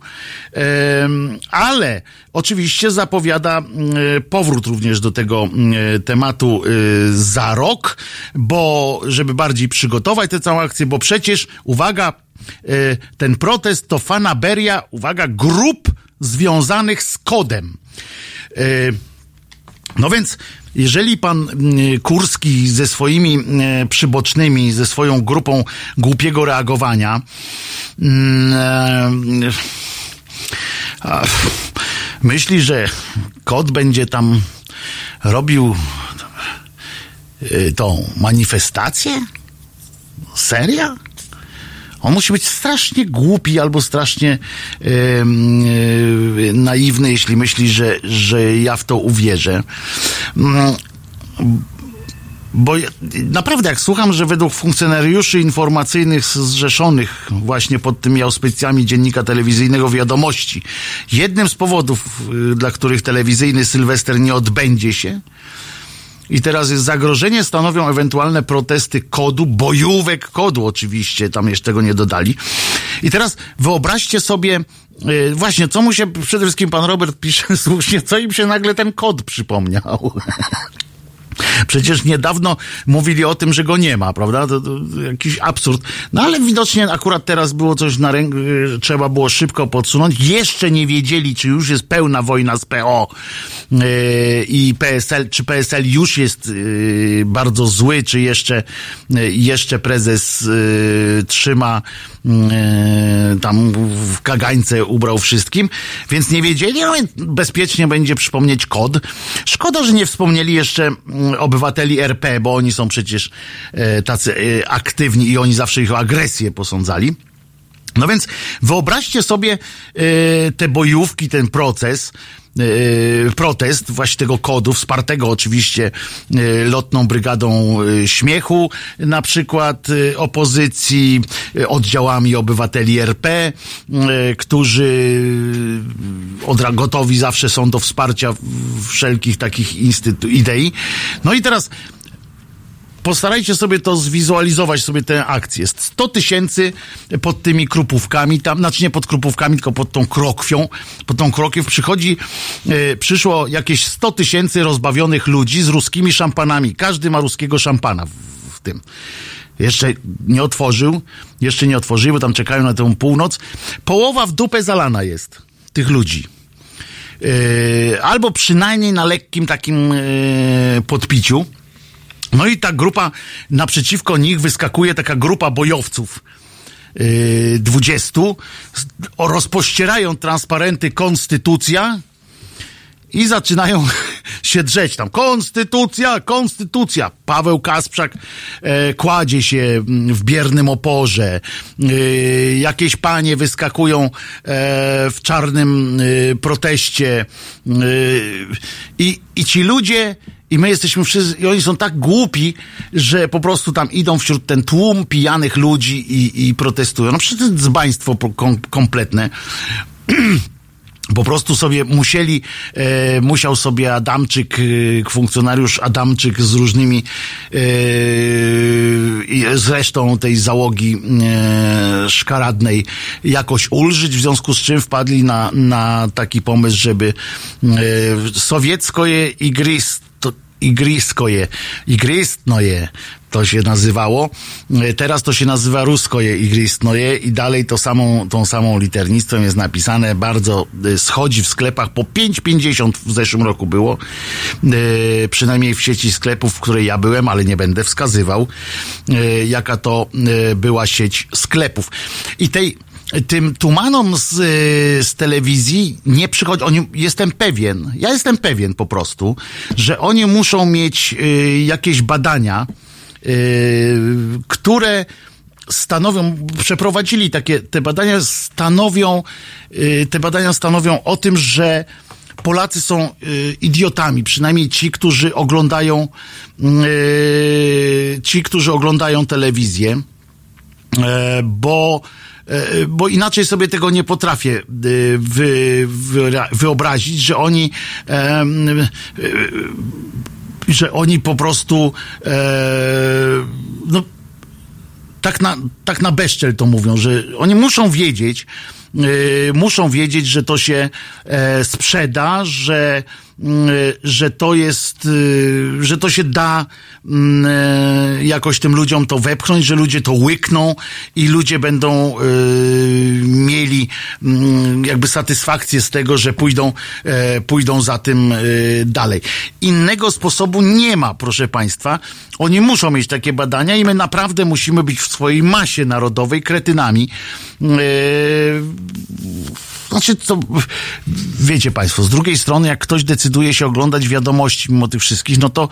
e, ale oczywiście zapowiada mm, powrót również do tego mm, tematu e, za rok, bo żeby bardziej przygotować tę całą akcję, bo przecież, uwaga, e, ten protest to fanaberia, uwaga, grup związanych z kodem. E, No więc, jeżeli pan mm, Kurski ze swoimi mm, przybocznymi, ze swoją grupą głupiego reagowania, mm, e, myśli, że kod będzie tam robił e, tą manifestację? Seria? On musi być strasznie głupi albo strasznie em, e, naiwny, jeśli myśli, że, że ja w to uwierzę. Mm, Bo ja- naprawdę, jak słucham, że według funkcjonariuszy informacyjnych zrzeszonych właśnie pod tymi auspicjami dziennika telewizyjnego wiadomości, jednym z powodów, y, dla których telewizyjny Sylwester nie odbędzie się, i teraz jest zagrożenie stanowią ewentualne protesty kodu, bojówek kodu oczywiście, tam jeszcze tego nie dodali. I teraz wyobraźcie sobie, yy, właśnie, co mu się, przede wszystkim pan Robert pisze słusznie, co im się nagle ten kod przypomniał. Przecież niedawno mówili o tym, że go nie ma, prawda? To, to jakiś absurd. No ale widocznie akurat teraz było coś na ręku, y, trzeba było szybko podsunąć. Jeszcze nie wiedzieli, czy już jest pełna wojna z PO yy, i PSL, czy PSL już jest yy, bardzo zły, czy jeszcze, yy, jeszcze prezes yy, trzyma tam w kagańce ubrał wszystkim, więc nie wiedzieli, ale bezpiecznie będzie przypomnieć kod. Szkoda, że nie wspomnieli jeszcze mm, obywateli RP, bo oni są przecież e, tacy e, aktywni i oni zawsze ich o agresję posądzali. No więc wyobraźcie sobie e, te bojówki, ten proces, e, protest właśnie tego kodu, wspartego oczywiście e, lotną brygadą śmiechu, na przykład opozycji, oddziałami obywateli RP, którzy odra gotowi zawsze są do wsparcia wszelkich takich instytu- idei. No i teraz postarajcie sobie to zwizualizować sobie tę akcję. Jest 100 tysięcy pod tymi krupówkami, tam, znaczy nie pod krupówkami, tylko pod tą krokwią. Pod tą krokiew przychodzi, e, przyszło jakieś 100 tysięcy rozbawionych ludzi z ruskimi szampanami. Każdy ma ruskiego szampana w, w tym. Jeszcze nie otworzył, jeszcze nie otworzyły, bo tam czekają na tę północ. Połowa w dupę zalana jest tych ludzi. Yy, albo przynajmniej na lekkim takim yy, podpiciu. No i ta grupa, naprzeciwko nich wyskakuje taka grupa bojowców. Yy, 20 z- o, rozpościerają transparenty Konstytucja i zaczynają się drzeć tam. Konstytucja, konstytucja. Paweł Kasprzak e, kładzie się mm, w biernym oporze. E, jakieś panie wyskakują e, w czarnym e, proteście. E, i, I ci ludzie, i my jesteśmy wszyscy, i oni są tak głupi, że po prostu tam idą wśród ten tłum pijanych ludzi i, i protestują. No przecież to jest dzbaństwo kompletne po prostu sobie musieli, e, musiał sobie Adamczyk, e, funkcjonariusz Adamczyk z różnymi e, z resztą tej załogi e, szkaradnej jakoś ulżyć, w związku z czym wpadli na, na taki pomysł, żeby e, sowieckoje igristo, igriskoje, igristnoje to się nazywało. E, Teraz to się nazywa ruskoje igristnoje i dalej to samą, tą samą liternictwem jest napisane. Bardzo e, schodzi w sklepach po 5,50 w zeszłym roku było. E, przynajmniej w sieci sklepów, w której ja byłem, ale nie będę wskazywał, jaka to była sieć sklepów. I tej tym tumanom z, z telewizji nie przychodzi, oni, jestem pewien, ja jestem pewien po prostu, że oni muszą mieć y, jakieś badania, które stanowią, przeprowadzili takie, te badania stanowią, y, te badania stanowią o tym, że Polacy są y, idiotami, przynajmniej ci, którzy oglądają, y, ci, którzy oglądają telewizję e, bo, e, bo inaczej sobie tego nie potrafię wyobrazić, że oni że oni po prostu e, no, tak na, tak na bezczel to mówią, że oni muszą wiedzieć, y, muszą wiedzieć, że to się e, sprzeda, że, że to jest, y, że to się da mm, e, jakoś tym ludziom to wepchnąć, że ludzie to łykną i ludzie będą y, mieli mm, jakby satysfakcję z tego, że pójdą, e, pójdą za tym y, dalej. Innego sposobu nie ma, proszę Państwa. Oni muszą mieć takie badania i my naprawdę musimy być w swojej masie narodowej kretynami. Znaczy, to wiecie Państwo, z drugiej strony, jak ktoś decyduje się oglądać wiadomości mimo tych wszystkich, no to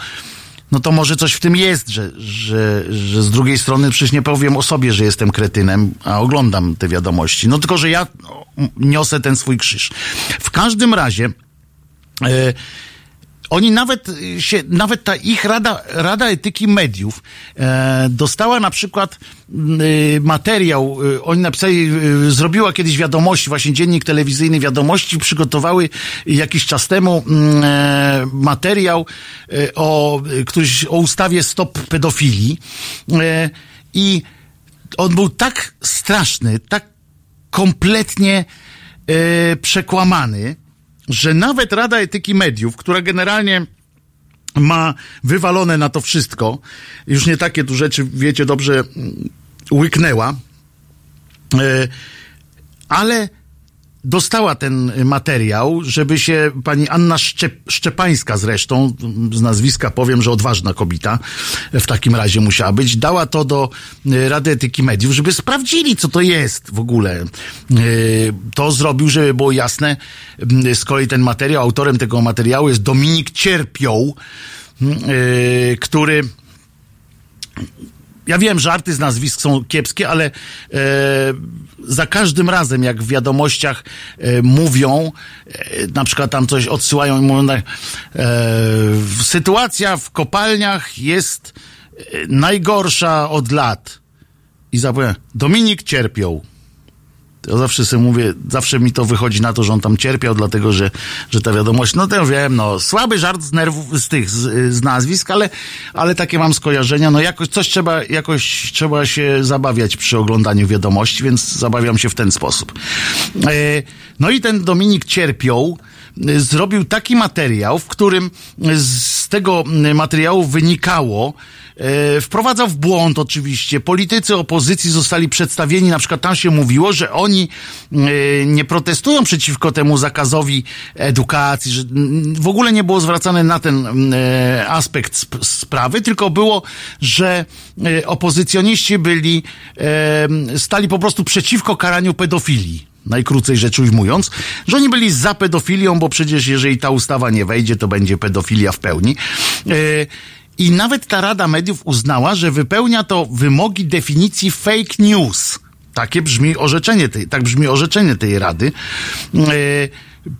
no to może coś w tym jest, że, że, że z drugiej strony przecież nie powiem o sobie, że jestem kretynem, a oglądam te wiadomości. No tylko, że ja no, niosę ten swój krzyż. W każdym razie, e, oni nawet y, się, nawet ta ich Rada, Rada Etyki Mediów e, dostała na przykład y, materiał, y, oni napisali, y, zrobiła kiedyś wiadomości, właśnie dziennik telewizyjny wiadomości, przygotowały jakiś czas temu mm, e, materiał e, o, któryś, o ustawie Stop Pedofilii. E, i on był tak straszny, tak kompletnie przekłamany, że nawet Rada Etyki Mediów, która generalnie ma wywalone na to wszystko, już nie takie tu rzeczy, wiecie dobrze, mm, łyknęła, e, ale dostała ten materiał, żeby się pani Anna Szczep Szczepańska zresztą, z nazwiska powiem, że odważna kobieta w takim razie musiała być, dała to do e, Rady Etyki Mediów, żeby sprawdzili, co to jest w ogóle. E, To zrobił, żeby było jasne. M, Z kolei ten materiał, autorem tego materiału jest Dominik Cierpioł, m, e, który ja wiem, żarty z nazwisk są kiepskie, ale e, za każdym razem, jak w wiadomościach e, mówią, e, na przykład tam coś odsyłają i mówią, e, sytuacja w kopalniach jest e, najgorsza od lat. I zapowiem, Dominik cierpiał. Ja zawsze sobie mówię, zawsze mi to wychodzi na to, że on tam cierpiał, dlatego że, że ta wiadomość, no to wiem, no, słaby żart z nerwów, z tych, z, z nazwisk, ale, ale takie mam skojarzenia, no jakoś, coś trzeba, jakoś trzeba się zabawiać przy oglądaniu wiadomości, więc zabawiam się w ten sposób. E, no i ten Dominik Cierpiał, e, zrobił taki materiał, w którym z tego materiału wynikało, e, wprowadzał w błąd oczywiście. Politycy opozycji zostali przedstawieni, na przykład tam się mówiło, że oni e, nie protestują przeciwko temu zakazowi edukacji, że w ogóle nie było zwracane na ten e, aspekt sp- sprawy, tylko było, że opozycjoniści byli, stali po prostu przeciwko karaniu pedofilii najkrócej rzecz ujmując, że oni byli za pedofilią, bo przecież jeżeli ta ustawa nie wejdzie, to będzie pedofilia w pełni. I nawet ta Rada Mediów uznała, że wypełnia to wymogi definicji fake news. Takie brzmi orzeczenie tej, tak brzmi orzeczenie tej Rady. E,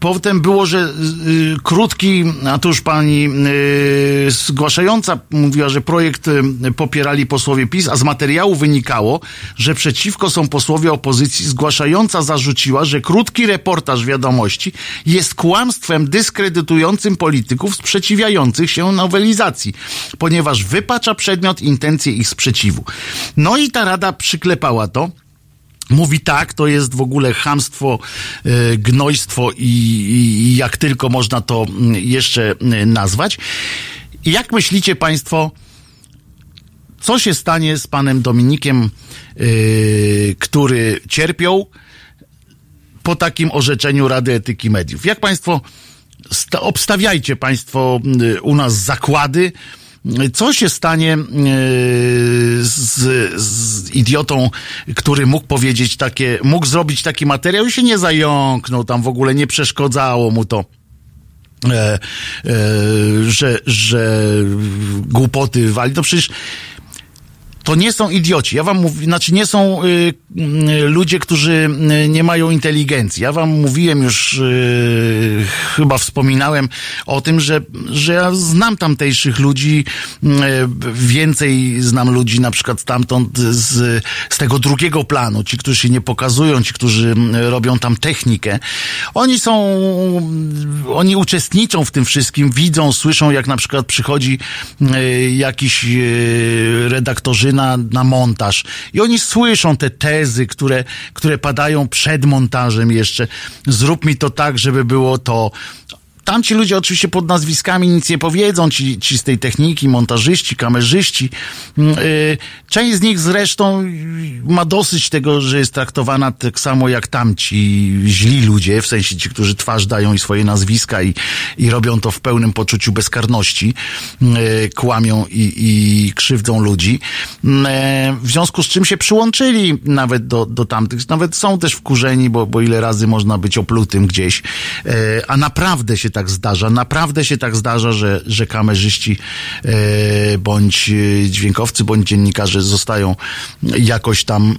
Potem było, że y, krótki, a tu już pani y, zgłaszająca mówiła, że projekt y, popierali posłowie PiS, a z materiału wynikało, że przeciwko są posłowie opozycji. Zgłaszająca zarzuciła, że krótki reportaż wiadomości jest kłamstwem dyskredytującym polityków sprzeciwiających się nowelizacji, ponieważ wypacza przedmiot intencje ich sprzeciwu. No i ta rada przyklepała to. Mówi tak, to jest w ogóle chamstwo, e, gnojstwo i, i, jak tylko można to mm, jeszcze e, nazwać. Jak myślicie Państwo, co się stanie z panem Dominikiem, e, który cierpiał po takim orzeczeniu Rady Etyki Mediów? Jak Państwo, sta- obstawiajcie Państwo u nas zakłady, co się stanie y, z, z idiotą, który mógł powiedzieć takie, mógł zrobić taki materiał i się nie zająknął, tam w ogóle nie przeszkodzało mu to. E, e, że, że głupoty wali. To przecież to nie są idioci. Ja wam mówię, znaczy nie są y, y, ludzie, którzy y, nie mają inteligencji. Ja wam mówiłem już, y, chyba wspominałem o tym, że, że ja znam tamtejszych ludzi, y, więcej znam ludzi na przykład stamtąd z, z tego drugiego planu, ci, którzy się nie pokazują, ci, którzy y, robią tam technikę. Oni są, oni uczestniczą w tym wszystkim, widzą, słyszą, jak na przykład przychodzi y, jakiś y, redaktorzyna na montaż i oni słyszą te tezy, które, które padają przed montażem jeszcze. Zrób mi to tak, żeby było to. Tamci ludzie oczywiście pod nazwiskami nic nie powiedzą, ci, ci z tej techniki, montażyści, kamerzyści. Yy, Część z nich zresztą ma dosyć tego, że jest traktowana tak samo jak tamci źli ludzie, w sensie ci, którzy twarz dają i swoje nazwiska i, i robią to w pełnym poczuciu bezkarności, yy, kłamią i, i krzywdzą ludzi. Yy, W związku z czym się przyłączyli nawet do, do tamtych, nawet są też wkurzeni, bo, bo ile razy można być oplutym gdzieś, Yy, a naprawdę się tak zdarza, naprawdę się tak zdarza, że, że kamerzyści e, bądź e, dźwiękowcy, bądź dziennikarze zostają jakoś tam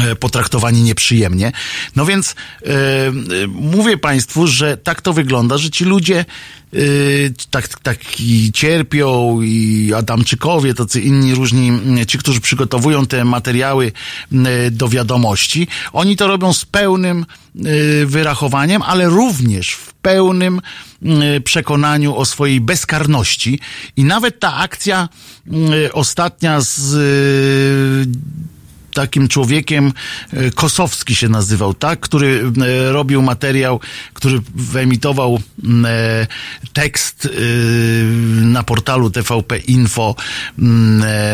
e, potraktowani nieprzyjemnie. No więc e, e, mówię Państwu, że tak to wygląda, że ci ludzie e, tak, tak cierpią i Adamczykowie, tacy inni różni, m, ci, którzy przygotowują te materiały m, do wiadomości, oni to robią z pełnym e, wyrachowaniem, ale również w pełnym m, przekonaniu o swojej bezkarności. I nawet ta akcja ostatnia z takim człowiekiem, e, Kosowski się nazywał, tak, który e, robił materiał, który wyemitował m, e, tekst na portalu TVP Info, m, e,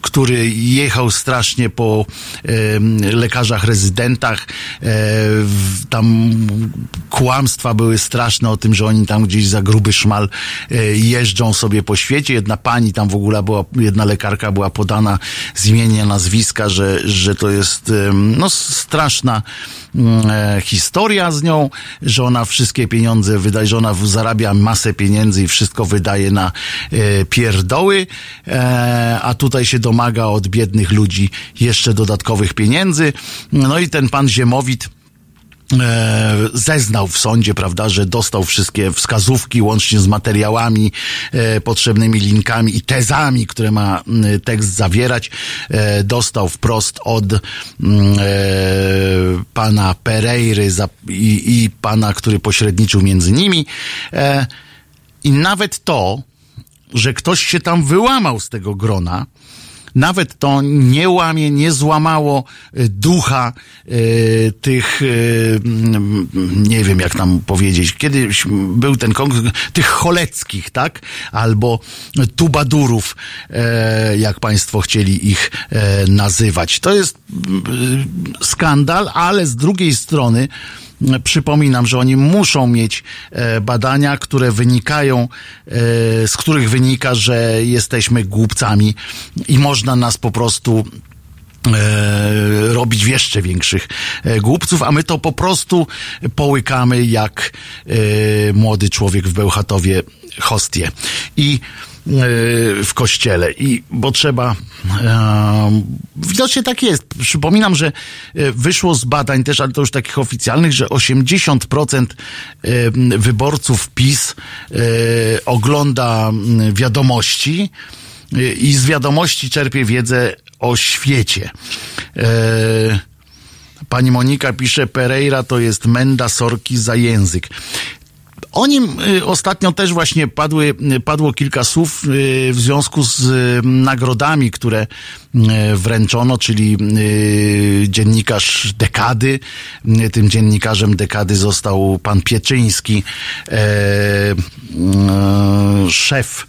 który jechał strasznie po lekarzach rezydentach. Tam kłamstwa były straszne o tym, że oni tam gdzieś za gruby szmal jeżdżą sobie po świecie. Jedna pani tam w ogóle była, jedna lekarka była podana z imienia, nazwiska, że, że to jest no, straszna mm, e, historia z nią, że ona wszystkie pieniądze wydaje, że ona zarabia masę pieniędzy i wszystko wydaje na e, pierdoły, e, a tutaj się domaga od biednych ludzi jeszcze dodatkowych pieniędzy. No i ten pan Ziemowit zeznał w sądzie, prawda, że dostał wszystkie wskazówki łącznie z materiałami, e, potrzebnymi linkami i tezami, które ma tekst zawierać. E, dostał wprost od e, pana Pereiry za, i, i pana, który pośredniczył między nimi. E, I nawet to, że ktoś się tam wyłamał z tego grona, nawet to nie łamie, nie złamało e, ducha e, tych, e, nie wiem jak nam powiedzieć, kiedyś był ten konkurs, tych choleckich, tak? Albo tubadurów, jak państwo chcieli ich nazywać. To jest skandal, ale z drugiej strony Przypominam, że oni muszą mieć e, badania, które wynikają, e, z których wynika, że jesteśmy głupcami i można nas po prostu e, robić jeszcze większych e, głupców, a my to po prostu połykamy jak młody człowiek w Bełchatowie hostię. I w kościele i bo trzeba e, widocznie tak jest. Przypominam, że e, wyszło z badań też, ale to już takich oficjalnych, że 80% e, wyborców PiS ogląda wiadomości i z wiadomości czerpie wiedzę o świecie. Pani Monika pisze, Pereira to jest menda sorki za język. O nim y, ostatnio też właśnie padły, y, padło kilka słów y, w związku z nagrodami, które wręczono, czyli dziennikarz dekady. Tym dziennikarzem dekady został pan Pieczyński, szef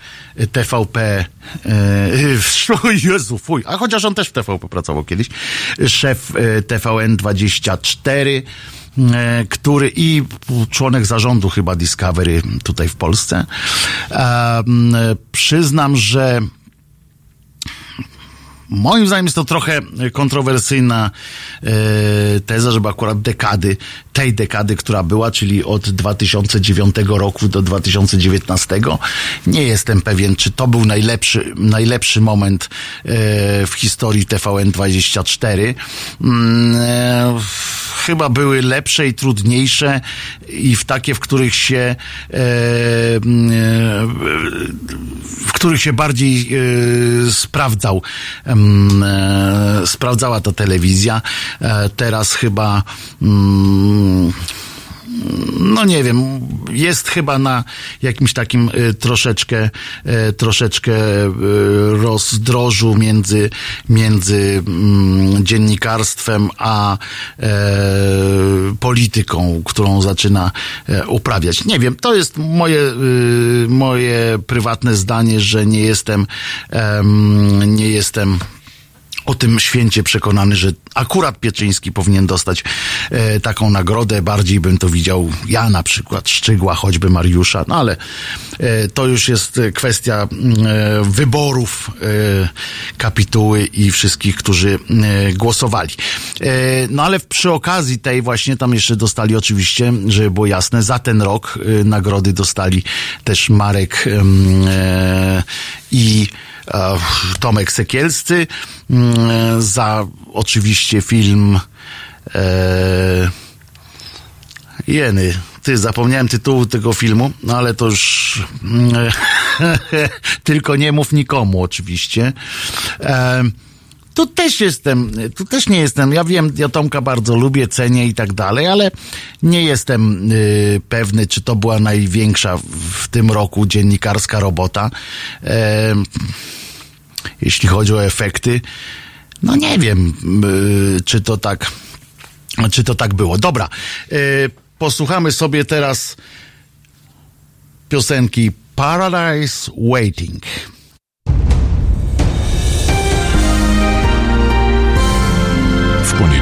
TVP, Jezu, fuj, a chociaż on też w TVP pracował kiedyś, szef e, TVN24, e, który i członek zarządu chyba Discovery tutaj w Polsce. E, m, Przyznam, że Moim zdaniem jest to trochę kontrowersyjna e, teza, żeby akurat dekady, tej dekady, która była, czyli od 2009 roku do 2019, nie jestem pewien, czy to był najlepszy, najlepszy moment e, w historii TVN24. Mm, e, chyba były lepsze i trudniejsze i w takie, w których się mm, w których się bardziej sprawdzał sprawdzała ta telewizja. E, teraz chyba mm, no nie wiem, jest chyba na jakimś takim e, troszeczkę, e, troszeczkę e, rozdrożu między, między mm, dziennikarstwem a e, polityką, którą zaczyna e, uprawiać. Nie wiem, to jest moje, y, moje prywatne zdanie, że nie jestem, em, nie jestem o tym święcie przekonany, że akurat Pieczyński powinien dostać e, taką nagrodę. Bardziej bym to widział ja na przykład, Szczygła, choćby Mariusza, no ale e, to już jest kwestia mm, e, wyborów e, kapituły i wszystkich, którzy e, głosowali. E, no ale przy okazji tej właśnie tam jeszcze dostali oczywiście, żeby było jasne, za ten rok nagrody dostali też Marek i Tomek Sekielscy mm, za oczywiście film e, Jeny, ty, zapomniałem tytułu tego filmu, no ale to już mm, tylko nie mów nikomu oczywiście. E, tu też jestem, tu też nie jestem, ja wiem, ja Tomka bardzo lubię, cenię i tak dalej, ale nie jestem y, pewny, czy to była największa w, tym roku dziennikarska robota. E, jeśli chodzi o efekty, no nie wiem, y, czy to tak, czy to tak było. Dobra, y, posłuchamy sobie teraz piosenki Paradise Waiting.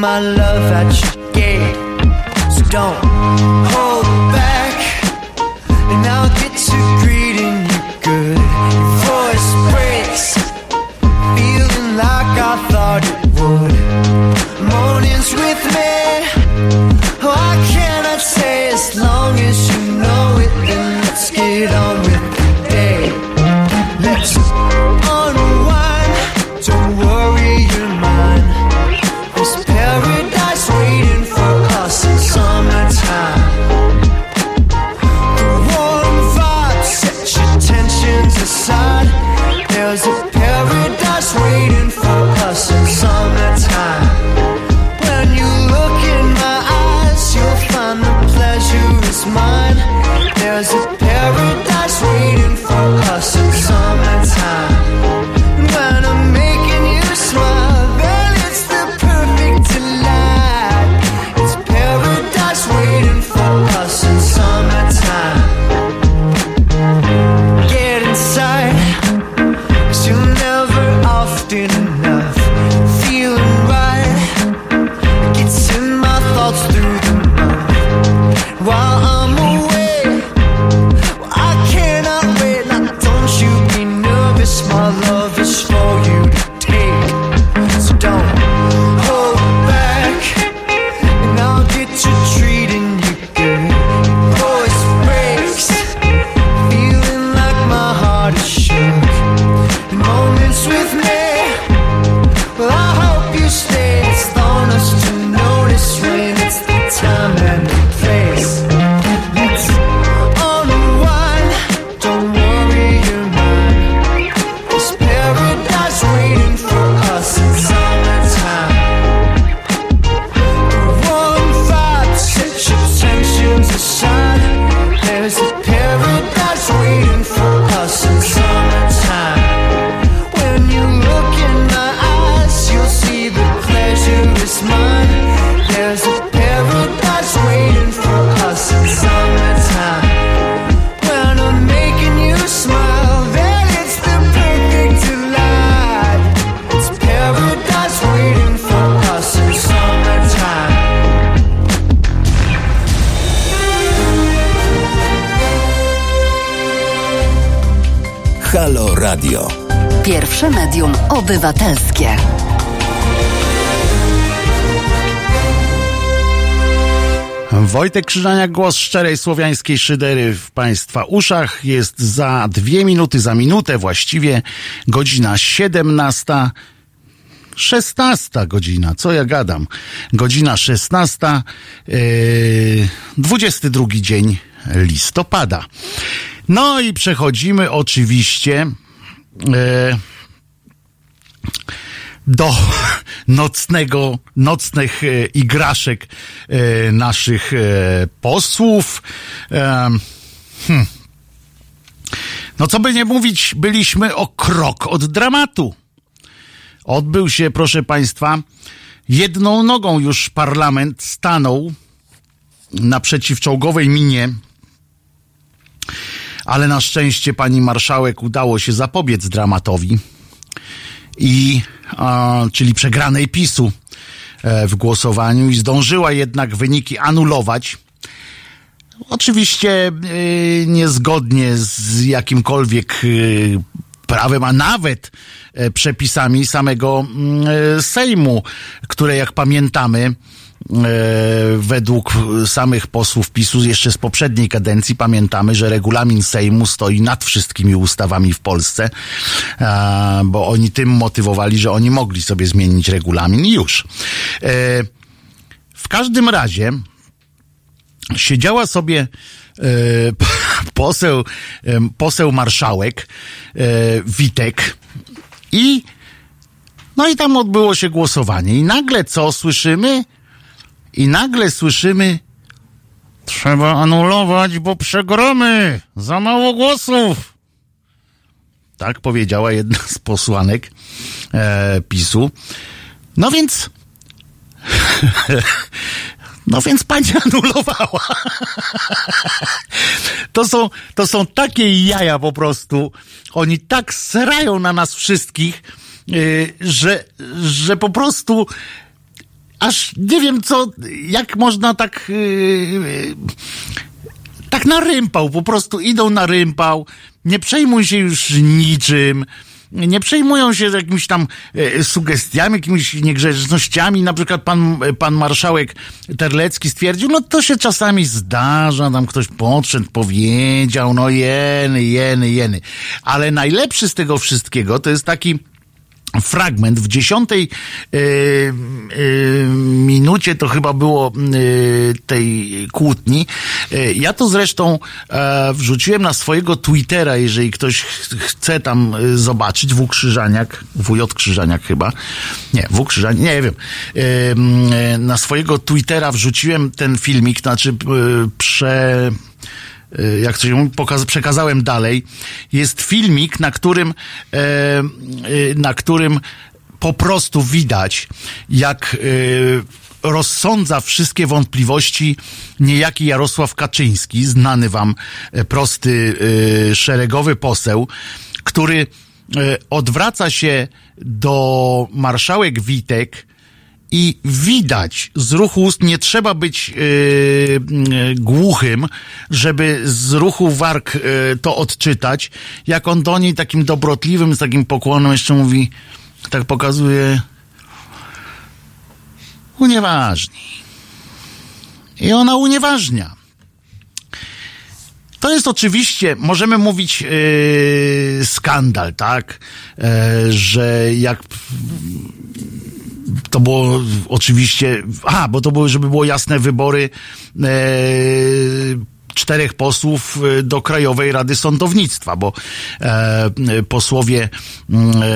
My love at your gate. So don't hold back, and I'll get to greeting you good. Your voice breaks feeling like I thought it would. Mornings with me, oh, I Wojtek Krzyżania, głos szczerej słowiańskiej szydery w Państwa uszach. Jest za dwie minuty, za minutę właściwie, godzina 17. 16 godzina, co ja gadam? Godzina 16, yy, 22 dzień listopada. No i przechodzimy oczywiście yy, do nocnego, nocnych e, igraszek e, naszych e, posłów. Hmm. No co by nie mówić, byliśmy o krok od dramatu. Odbył się, proszę Państwa, jedną nogą już parlament stanął na przeciwczołgowej minie, ale na szczęście pani marszałek udało się zapobiec dramatowi i czyli przegranej PiSu e, w głosowaniu i zdążyła jednak wyniki anulować. Oczywiście y, niezgodnie z jakimkolwiek y, prawem, a nawet e, przepisami samego mm, e, Sejmu, które jak pamiętamy, e, według samych posłów PiSu jeszcze z poprzedniej kadencji pamiętamy, że regulamin Sejmu stoi nad wszystkimi ustawami w Polsce, bo oni tym motywowali, że oni mogli sobie zmienić regulamin i już. E, W każdym razie siedziała sobie e, poseł, poseł marszałek e, Witek i no i tam odbyło się głosowanie i nagle co słyszymy? I nagle słyszymy trzeba anulować, bo przegromy, za mało głosów. Tak powiedziała jedna z posłanek e, PiSu. No więc no więc pani anulowała. To są, to są takie jaja po prostu. Oni tak srają na nas wszystkich, yy, że, że po prostu aż nie wiem co, jak można tak yy, tak na rympał, po prostu idą na rympał, nie przejmuj się już niczym, nie przejmują się jakimiś tam e, sugestiami, jakimiś niegrzecznościami. Na przykład pan, pan marszałek Terlecki stwierdził, no to się czasami zdarza, tam ktoś podszedł, powiedział, no jeny, jeny, jeny. Ale najlepszy z tego wszystkiego to jest taki fragment w dziesiątej e, e, minucie to chyba było e, tej kłótni. Ja to zresztą wrzuciłem na swojego Twittera, jeżeli ktoś ch- chce tam zobaczyć. W Krzyżaniak, WJ Krzyżaniak chyba. Nie, W Krzyżaniak, nie wiem. Na swojego Twittera wrzuciłem ten filmik, znaczy prze jak coś pokaz- przekazałem dalej, jest filmik, na którym, e, y, na którym po prostu widać, jak rozsądza wszystkie wątpliwości niejaki Jarosław Kaczyński, znany wam e, prosty szeregowy poseł, który e, odwraca się do marszałek Witek, i widać z ruchu ust, nie trzeba być yy, yy, głuchym, żeby z ruchu warg yy, to odczytać, jak on do niej takim dobrotliwym, z takim pokłonem jeszcze mówi, tak pokazuje, unieważnij. I ona unieważnia. To jest oczywiście, możemy mówić yy, skandal, tak? E, że jak to było oczywiście, a, bo to były, żeby było jasne, wybory e, czterech posłów e, do Krajowej Rady Sądownictwa, bo e, posłowie mm, e,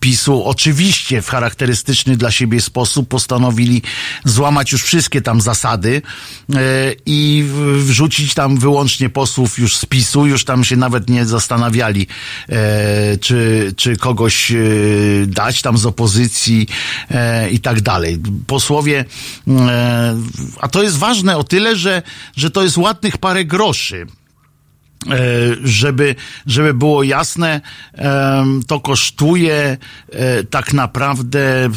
PiSu oczywiście w charakterystyczny dla siebie sposób postanowili złamać już wszystkie tam zasady e, i wrzucić tam wyłącznie posłów już z PiSu, już tam się nawet nie zastanawiali, e, czy, czy kogoś e, dać tam z opozycji e, i tak dalej. Posłowie, e, a to jest ważne o tyle, że, że to jest ładnych parę groszy. E, żeby, żeby było jasne, to kosztuje e, tak naprawdę,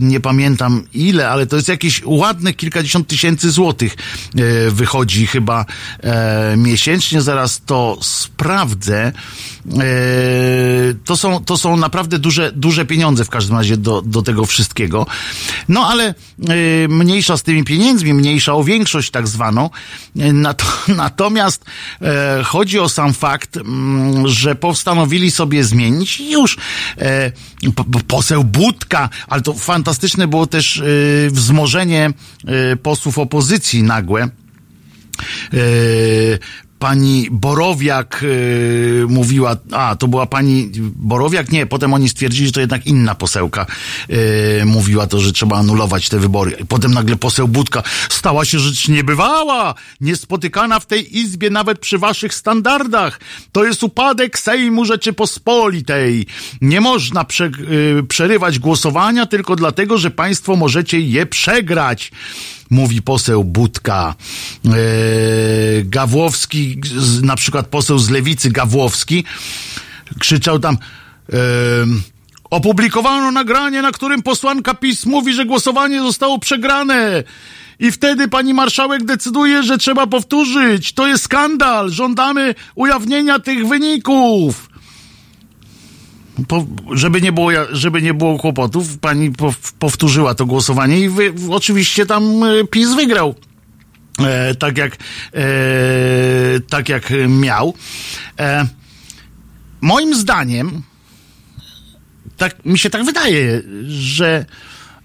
nie pamiętam ile, ale to jest jakieś ładne kilkadziesiąt tysięcy złotych e, wychodzi chyba miesięcznie, zaraz to sprawdzę. To są, to są naprawdę duże, duże pieniądze w każdym razie do, do tego wszystkiego. No ale mniejsza z tymi pieniędzmi, mniejsza o większość tak zwaną. Nato- Natomiast chodzi chodzi o sam fakt, mm, że postanowili sobie zmienić już e, po- po- poseł Budka, ale to fantastyczne było też e, wzmożenie e, posłów opozycji nagłe. Pani Borowiak e, mówiła, a to była pani Borowiak, nie, potem oni stwierdzili, że to jednak inna posełka e, mówiła to, że trzeba anulować te wybory. Potem nagle poseł Budka stała się rzecz niebywała, niespotykana w tej izbie nawet przy waszych standardach. To jest upadek Sejmu Rzeczypospolitej. Nie można prze, e, przerywać głosowania tylko dlatego, że państwo możecie je przegrać mówi poseł Budka. E, Gawłowski, na przykład poseł z lewicy Gawłowski, krzyczał tam e, opublikowano nagranie, na którym posłanka PiS mówi, że głosowanie zostało przegrane. I wtedy pani marszałek decyduje, że trzeba powtórzyć. To jest skandal. Żądamy ujawnienia tych wyników. Po, żeby, nie było, żeby nie było kłopotów, pani po, powtórzyła to głosowanie i wy, oczywiście tam e, PiS wygrał. E, tak jak e, tak jak miał. E, moim zdaniem tak mi się tak wydaje, że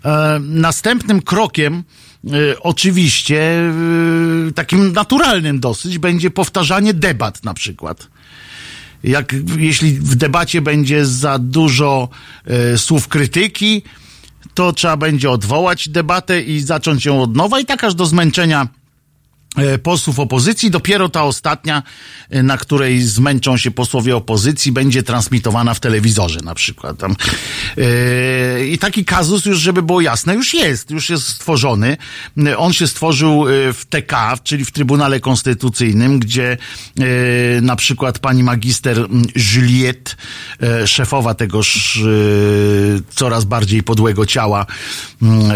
e, następnym krokiem e, oczywiście takim naturalnym dosyć będzie powtarzanie debat na przykład jak jeśli w debacie będzie za dużo e, słów krytyki, to trzeba będzie odwołać debatę i zacząć ją od nowa i tak aż do zmęczenia posłów opozycji. Dopiero ta ostatnia, e, na której zmęczą się posłowie opozycji, będzie transmitowana w telewizorze na przykład. Tam. E, I taki kazus już, żeby było jasne, już jest, już jest stworzony. E, On się stworzył e, w TK, czyli w Trybunale Konstytucyjnym, gdzie e, na przykład pani magister Juliette, e, szefowa tegoż e, coraz bardziej podłego ciała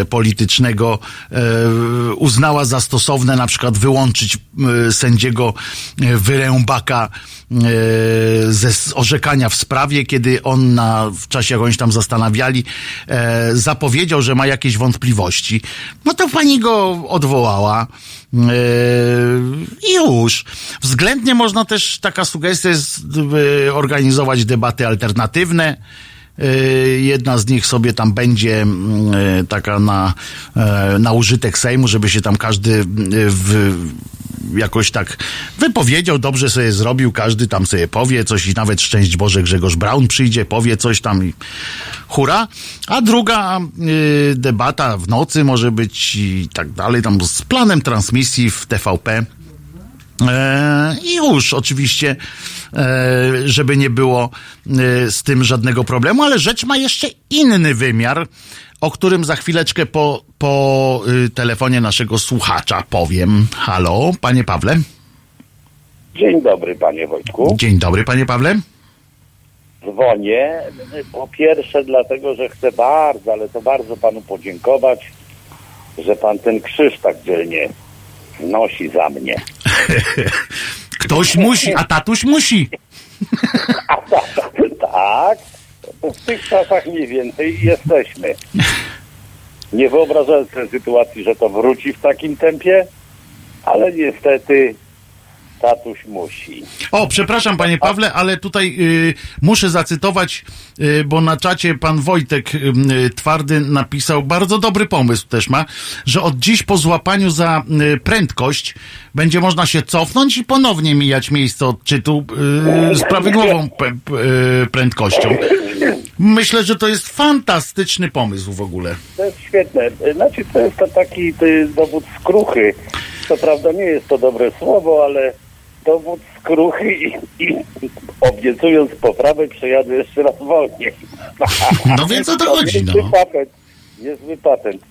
politycznego, e, uznała za stosowne na przykład wyłączyć e, sędziego e, Wyrębaka e, ze orzekania w sprawie, kiedy on na, w czasie jak oni tam zastanawiali, zapowiedział, że ma jakieś wątpliwości. No to pani go odwołała. I już. Względnie można też, taka sugestia jest, organizować debaty alternatywne. E, Jedna z nich sobie tam będzie mm, e, taka na, e, na użytek Sejmu, żeby się tam każdy e, w, jakoś tak wypowiedział, dobrze sobie zrobił, każdy tam sobie powie coś i nawet szczęść Boże Grzegorz Braun przyjdzie, powie coś tam i hura. A druga y, debata w nocy może być i tak dalej, tam z planem transmisji w TVP. E, I już oczywiście, e, żeby nie było e, z tym żadnego problemu, ale rzecz ma jeszcze inny wymiar, o którym za chwileczkę po, po y, telefonie naszego słuchacza powiem. Halo, panie Pawle. Dzień dobry, panie Wojtku. Dzień dobry, panie Pawle. Dzwonię po pierwsze dlatego, że chcę bardzo, ale to bardzo panu podziękować, że pan ten krzyż tak dzielnie nosi za mnie. Ktoś musi, a tatuś musi. A tak, tak, w tych czasach mniej więcej jesteśmy. Nie wyobrażałem sobie sytuacji, że to wróci w takim tempie, ale niestety tatuś musi. O, przepraszam, panie Pawle, ale tutaj y, muszę zacytować, y, bo na czacie pan Wojtek y, y, Twardy napisał, bardzo dobry pomysł też ma, że od dziś po złapaniu za y, prędkość będzie można się cofnąć i ponownie mijać miejsce odczytu y, z prawidłową prędkością. Myślę, że to jest fantastyczny pomysł w ogóle. To jest świetne. Znaczy, to jest to taki ty, dowód skruchy. Co prawda nie jest to dobre słowo, ale dowód skruchy i, i obiecując poprawę przejadę jeszcze raz wolniej. No więc o to chodzi, Niezły no. patent. Niezły patent.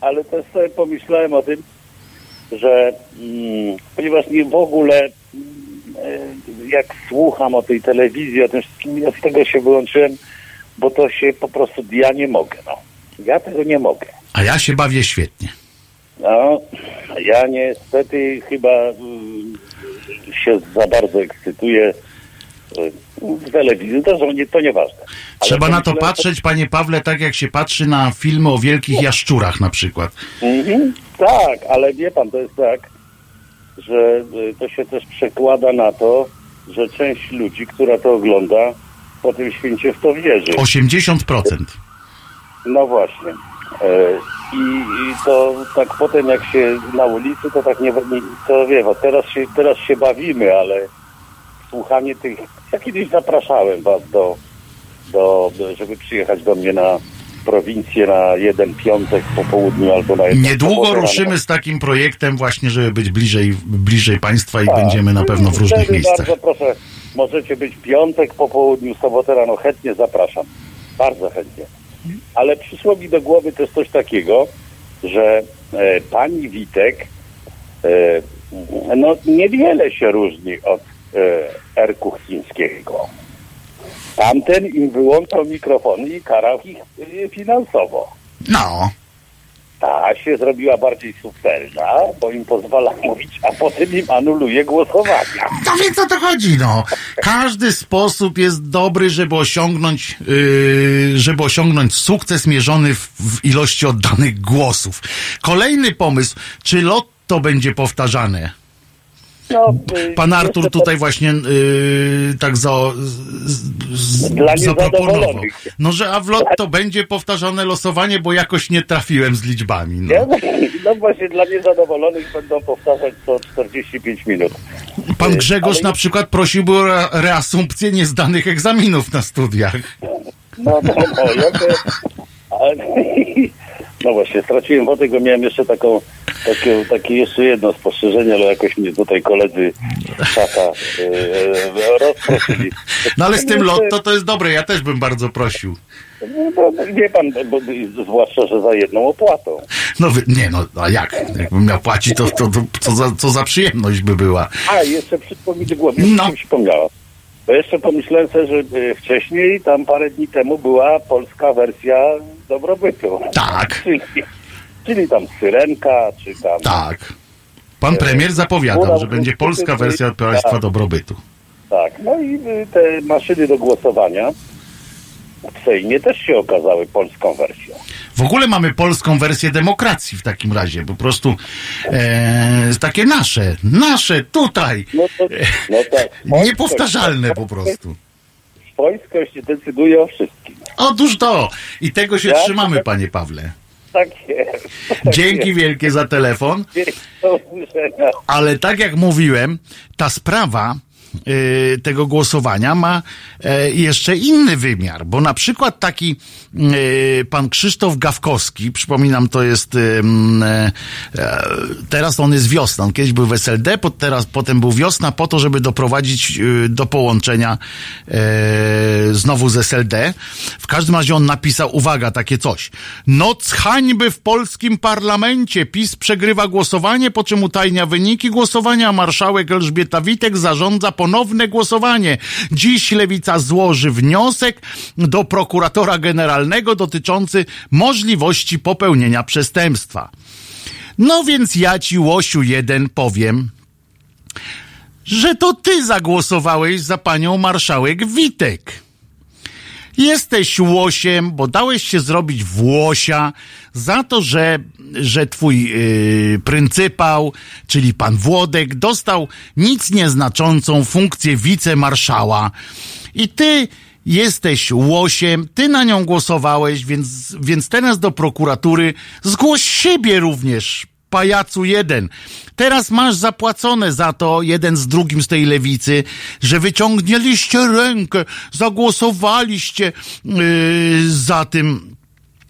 Ale też sobie pomyślałem o tym, że mm, ponieważ nie w ogóle mm, e, jak słucham o tej telewizji, o tym wszystkim, ja z tego się wyłączyłem, bo to się po prostu, ja nie mogę, no. Ja tego nie mogę. A ja się bawię świetnie. No, ja niestety chyba mm, się za bardzo ekscytuję y, w telewizji, to, nie, to nieważne. Ale Trzeba na to pomyślałem patrzeć, panie Pawle, tak jak się patrzy na filmy o wielkich jaszczurach na przykład. Mhm, tak, ale wie pan, to jest tak, że y, to się też przekłada na to, że część ludzi, która to ogląda, po tym święcie w to wierzy. 80%. No właśnie. I, I to tak potem jak się na ulicy, to tak nie, nie to wie, bo teraz się, teraz się bawimy, ale słuchanie tych, ja kiedyś zapraszałem was do, do, do żeby przyjechać do mnie na prowincję na jeden piątek po południu albo na jedną Niedługo ruszymy z takim projektem właśnie, żeby być bliżej, bliżej państwa i Tak. będziemy na pewno w różnych Wtedy miejscach. Bardzo proszę, możecie być piątek po południu, sobotę rano, chętnie zapraszam. Bardzo chętnie. Ale przyszło mi do głowy też coś takiego, że e, pani Witek e, no niewiele się różni od e, R. Kuchcińskiego. Tamten im wyłączał mikrofony i karał ich e, finansowo. No, Ta się zrobiła bardziej subtelna, bo im pozwala mówić, a potem im anuluje głosowania. to więc o to chodzi, no. Każdy sposób jest dobry, żeby osiągnąć, yy, żeby osiągnąć sukces mierzony w, w ilości oddanych głosów. Kolejny pomysł, czy lotto będzie powtarzane? No, y, Pan Artur tutaj właśnie yy, tak za, z, Dla zaproponował. No, że a w lotto będzie powtarzane losowanie, bo jakoś nie trafiłem z liczbami. No. Ja, no właśnie dla niezadowolonych będą powtarzać co 45 minut. Pan Grzegorz ale- na przykład prosiłby o re- reasumpcję niezdanych egzaminów na studiach. No, no, no, ja to, no właśnie, straciłem wodę, bo miałem jeszcze taką, takie, takie jeszcze jedno spostrzeżenie, ale jakoś mnie tutaj koledzy szata e, rozproszyli. No ale z tym lotto to jest dobre, ja też bym bardzo prosił. No, wie pan, bo, zwłaszcza, że za jedną opłatą. No nie no, a jak? Jakbym miał płacić, to, to, to co, za, co za przyjemność by była. A, jeszcze do głowy, No. no. Bo jeszcze pomyślałem sobie, że y, wcześniej, tam parę dni temu była polska wersja dobrobytu. Tak. Czyli, czyli tam Syrenka, czy tam... Tak. Pan premier zapowiadał, że będzie polska wersja państwa Tak. dobrobytu. Tak, no i y, te maszyny do głosowania w Sejmie też się okazały polską wersją. W ogóle mamy polską wersję demokracji w takim razie. Po prostu e, takie nasze, nasze tutaj. No to, no tak. Niepowtarzalne po prostu. Swojskość decyduje o wszystkim. Otóż to. I tego się Ja- trzymamy, panie Pawle. Tak jest. Tak Dzięki jest. wielkie za telefon. Ale tak jak mówiłem, ta sprawa tego głosowania ma e, jeszcze inny wymiar, bo na przykład taki y, pan Krzysztof Gawkowski, przypominam, to jest y, e, e, teraz on jest wiosna, on kiedyś był w SLD, po, teraz, potem był wiosna po to, żeby doprowadzić y, do połączenia znowu z SLD. W każdym razie on napisał, uwaga, takie coś. Noc hańby w polskim parlamencie. PiS przegrywa głosowanie, po czym utajnia wyniki głosowania, marszałek Elżbieta Witek zarządza ponowne głosowanie. Dziś Lewica złoży wniosek do prokuratora generalnego dotyczący możliwości popełnienia przestępstwa. No więc ja ci, Łosiu, jeden powiem, że to ty zagłosowałeś za panią marszałek Witek. Jesteś łosiem, bo dałeś się zrobić włosia za to, że, że twój yy, pryncypał, czyli pan Włodek, dostał nic nieznaczącą funkcję wicemarszała. I ty jesteś łosiem, ty na nią głosowałeś, więc, więc teraz do prokuratury zgłoś siebie również, pajacu jeden. Teraz masz zapłacone za to jeden z drugim z tej lewicy, że wyciągnęliście rękę, zagłosowaliście yy, za tym.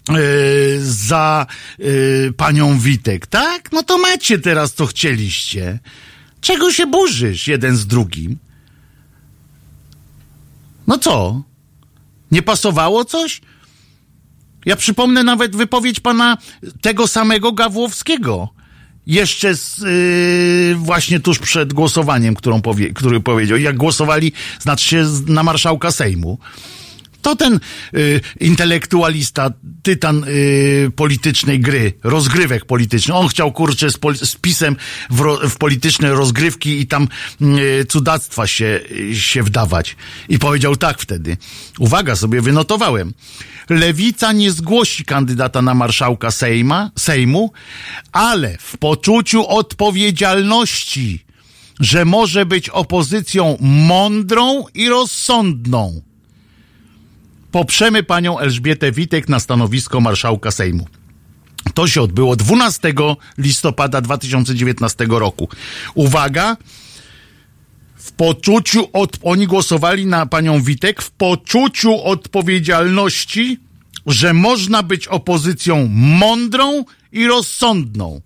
Yy, za yy, panią Witek, tak? No to macie teraz co chcieliście. Czego się burzysz jeden z drugim? No co? Nie pasowało coś? Ja przypomnę nawet wypowiedź pana tego samego Gawłowskiego. Jeszcze z, yy, właśnie tuż przed głosowaniem, którą powie, który powiedział, jak głosowali, znaczy się na marszałka Sejmu. To ten y, intelektualista, tytan y, politycznej gry, rozgrywek politycznych. On chciał, kurczę, z, pol- z pisem w, ro, w polityczne rozgrywki i tam y, cudactwa się, się wdawać. I powiedział tak wtedy. Uwaga, sobie wynotowałem. Lewica nie zgłosi kandydata na marszałka Sejma, Sejmu, ale w poczuciu odpowiedzialności że może być opozycją mądrą i rozsądną. Poprzemy panią Elżbietę Witek na stanowisko marszałka Sejmu. To się odbyło 12 listopada 2019 roku. Uwaga, w poczuciu, od, oni głosowali na panią Witek w poczuciu odpowiedzialności, że można być opozycją mądrą i rozsądną.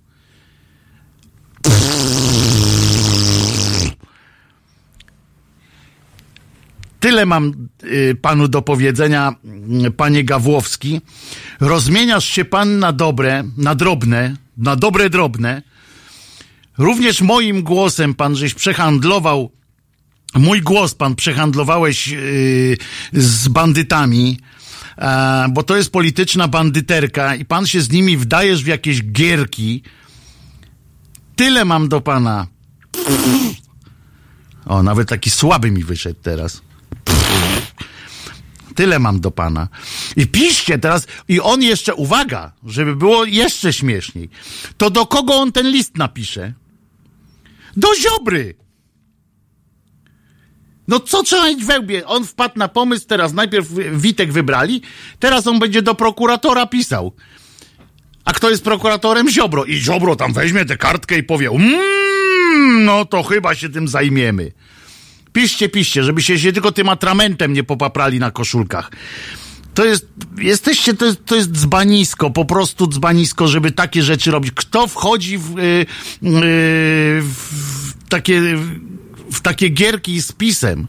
Tyle mam y, panu do powiedzenia, y, panie Gawłowski. Rozmieniasz się pan na dobre, na drobne, na dobre drobne. Również moim głosem pan żeś przehandlował, mój głos pan przehandlowałeś y, z bandytami, e, bo to jest polityczna bandyterka i pan się z nimi wdajesz w jakieś gierki. Tyle mam do pana. O, nawet taki słaby mi wyszedł teraz. Tyle mam do pana. I piszcie teraz, i on jeszcze, uwaga, żeby było jeszcze śmieszniej, to do kogo on ten list napisze? Do Ziobry! No co trzeba mieć we łbie? On wpadł na pomysł, teraz najpierw Witek wybrali, teraz on będzie do prokuratora pisał. A kto jest prokuratorem? Ziobro. I Ziobro tam weźmie tę kartkę i powie, mmm, no to chyba się tym zajmiemy. Piszcie, piszcie, żeby się, się tylko tym atramentem nie popaprali na koszulkach. To jest, jesteście, to jest, to jest dzbanisko, po prostu dzbanisko, żeby takie rzeczy robić. Kto wchodzi w, yy, yy, w takie, w takie gierki z pisem?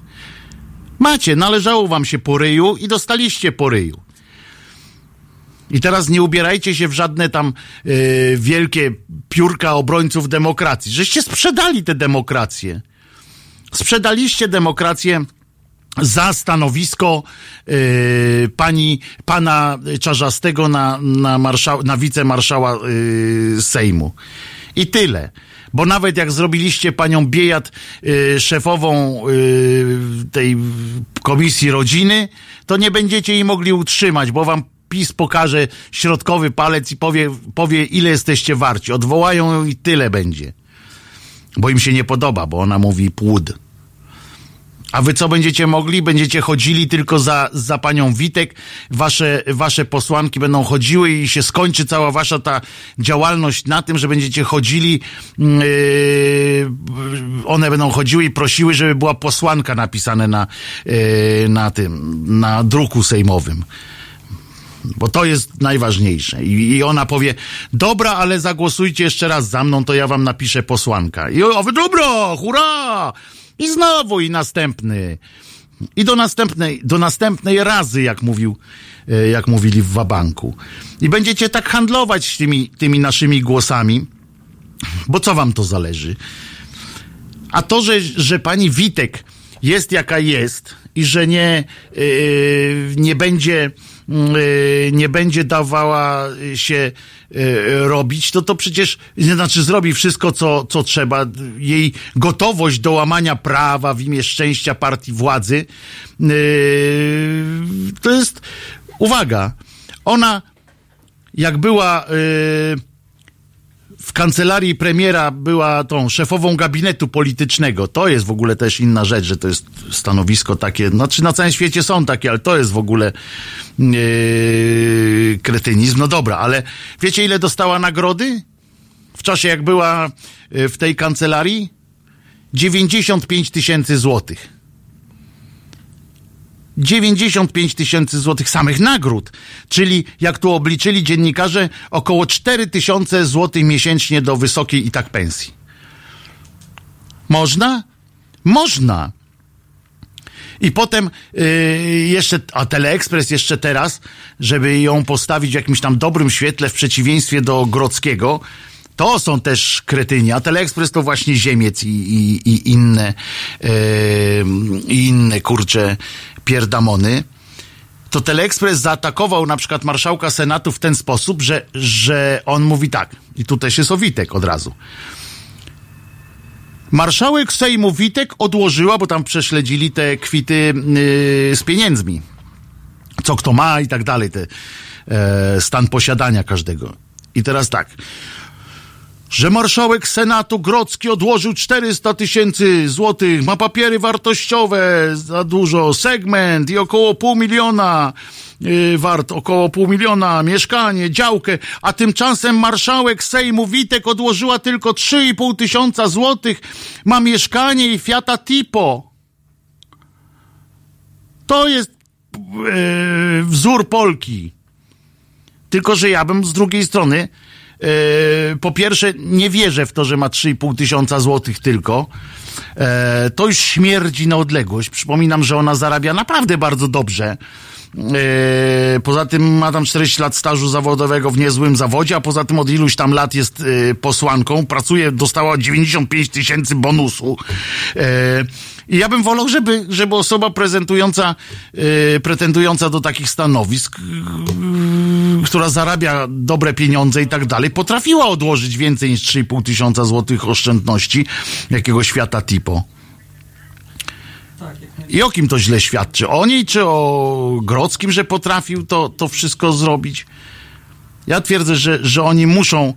Macie, należało wam się po ryju i dostaliście po ryju. I teraz nie ubierajcie się w żadne tam yy, wielkie piórka obrońców demokracji. Żeście sprzedali tę demokrację. Sprzedaliście demokrację za stanowisko yy, pani, pana Czarzastego na, na, marszał, na wicemarszała yy, Sejmu. I tyle. Bo nawet jak zrobiliście panią Biejat yy, szefową tej komisji rodziny, to nie będziecie jej mogli utrzymać, bo wam PiS pokaże środkowy palec i powie, powie ile jesteście warci. Odwołają ją i tyle będzie. Bo im się nie podoba, bo ona mówi płód. A wy co będziecie mogli? Będziecie chodzili tylko za, za panią Witek. Wasze, wasze posłanki będą chodziły i się skończy cała wasza ta działalność na tym, że będziecie chodzili, yy, one będą chodziły i prosiły, żeby była posłanka napisane na, yy, na tym, na druku sejmowym. Bo to jest najważniejsze. I, I, ona powie, dobra, ale zagłosujcie jeszcze raz za mną, to ja wam napiszę posłanka. I o, dobra, hurra! I znowu i następny. I do następnej, do następnej razy, jak mówił, jak mówili w Wabanku. I będziecie tak handlować tymi, tymi naszymi głosami, bo co wam to zależy? A to, że, że pani Witek jest jaka jest i że nie, yy, nie będzie nie będzie dawała się y, robić, to to przecież, znaczy zrobi wszystko, co, co trzeba. Jej gotowość do łamania prawa w imię szczęścia partii władzy, y, to jest, uwaga, ona jak była w kancelarii premiera była tą szefową gabinetu politycznego. To jest w ogóle też inna rzecz, że to jest stanowisko takie, znaczy na całym świecie są takie, ale to jest w ogóle yy, kretynizm. No dobra, ale wiecie ile dostała nagrody? W czasie jak była yy, w tej kancelarii? 95 tysięcy złotych. 95 tysięcy złotych samych nagród, czyli jak tu obliczyli dziennikarze, około 4 tysiące złotych miesięcznie do wysokiej i tak pensji. Można? Można. I potem yy, jeszcze, a Teleekspres jeszcze teraz, żeby ją postawić w jakimś tam dobrym świetle w przeciwieństwie do Grodzkiego, to są też kretyni, a Teleekspres to właśnie Ziemiec i, i, i inne, yy, inne kurcze pierdamony, to Teleekspres zaatakował na przykład marszałka Senatu w ten sposób, że, że on mówi tak, i tu też jest od razu. Marszałek Sejmu Witek odłożyła, bo tam prześledzili te kwity yy, z pieniędzmi. Co kto ma i tak dalej, te, e, stan posiadania każdego. I teraz tak. Że marszałek Senatu Grodzki odłożył 400 tysięcy złotych, ma papiery wartościowe za dużo, segment i około pół miliona yy, wart, około pół miliona, mieszkanie, działkę, a tymczasem marszałek Sejmu Witek odłożyła tylko 3,5 tysiąca złotych, ma mieszkanie i Fiata Tipo. To jest yy, wzór Polki. Tylko, że ja bym z drugiej strony po pierwsze, nie wierzę w to, że ma 3,5 tysiąca złotych tylko. E, to już śmierdzi na odległość. Przypominam, że ona zarabia naprawdę bardzo dobrze. E, poza tym ma tam 40 lat stażu zawodowego w niezłym zawodzie, a poza tym od iluś tam lat jest e, posłanką. Pracuje, dostała 95 tysięcy bonusu. E, I ja bym wolał, żeby, żeby osoba prezentująca, pretendująca do takich stanowisk, która zarabia dobre pieniądze i tak dalej, potrafiła odłożyć więcej niż 3,5 tysiąca złotych oszczędności jakiegoś świata typo. I o kim to źle świadczy? O niej czy o Grodzkim, że potrafił to, to wszystko zrobić? Ja twierdzę, że, że oni muszą, e,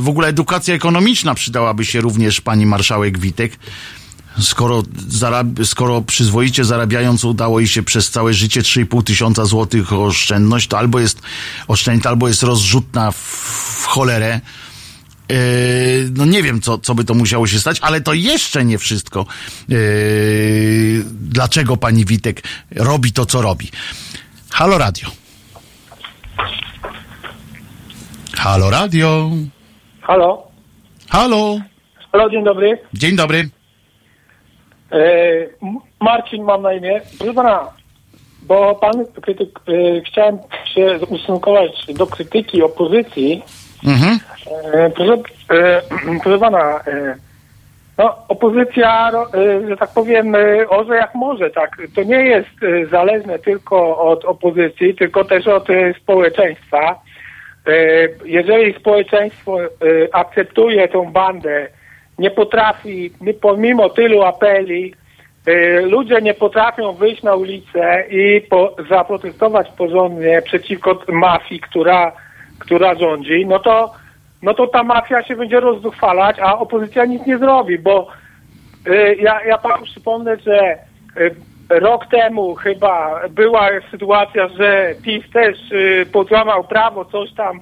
w ogóle edukacja ekonomiczna przydałaby się również pani marszałek Witek. Skoro, zarab, skoro przyzwoicie zarabiając udało jej się przez całe życie 3,5 tysiąca złotych oszczędność, to albo jest oszczędna, albo jest rozrzutna w, w cholerę. Yy, no nie wiem, co, co by to musiało się stać, ale to jeszcze nie wszystko. Yy, dlaczego pani Witek robi to, co robi? Halo Radio. Halo Radio. Halo? Halo. Halo, dzień dobry. Dzień dobry. E, Marcin mam na imię. Proszę pana, bo pan krytyk, e, chciałem się ustosunkować do krytyki opozycji. Mhm. E, proszę, e, proszę pana, e, no, opozycja, e, że tak powiem, orze jak może, tak. To nie jest zależne tylko od opozycji, tylko też od społeczeństwa. Jeżeli społeczeństwo akceptuje tą bandę, nie potrafi, pomimo tylu apeli, ludzie nie potrafią wyjść na ulicę i zaprotestować porządnie przeciwko mafii, która, która rządzi, no to, no to ta mafia się będzie rozduchwalać, a opozycja nic nie zrobi, bo y, ja, ja panu przypomnę, że y, rok temu chyba była sytuacja, że PiS też y, pozłamał prawo, coś tam,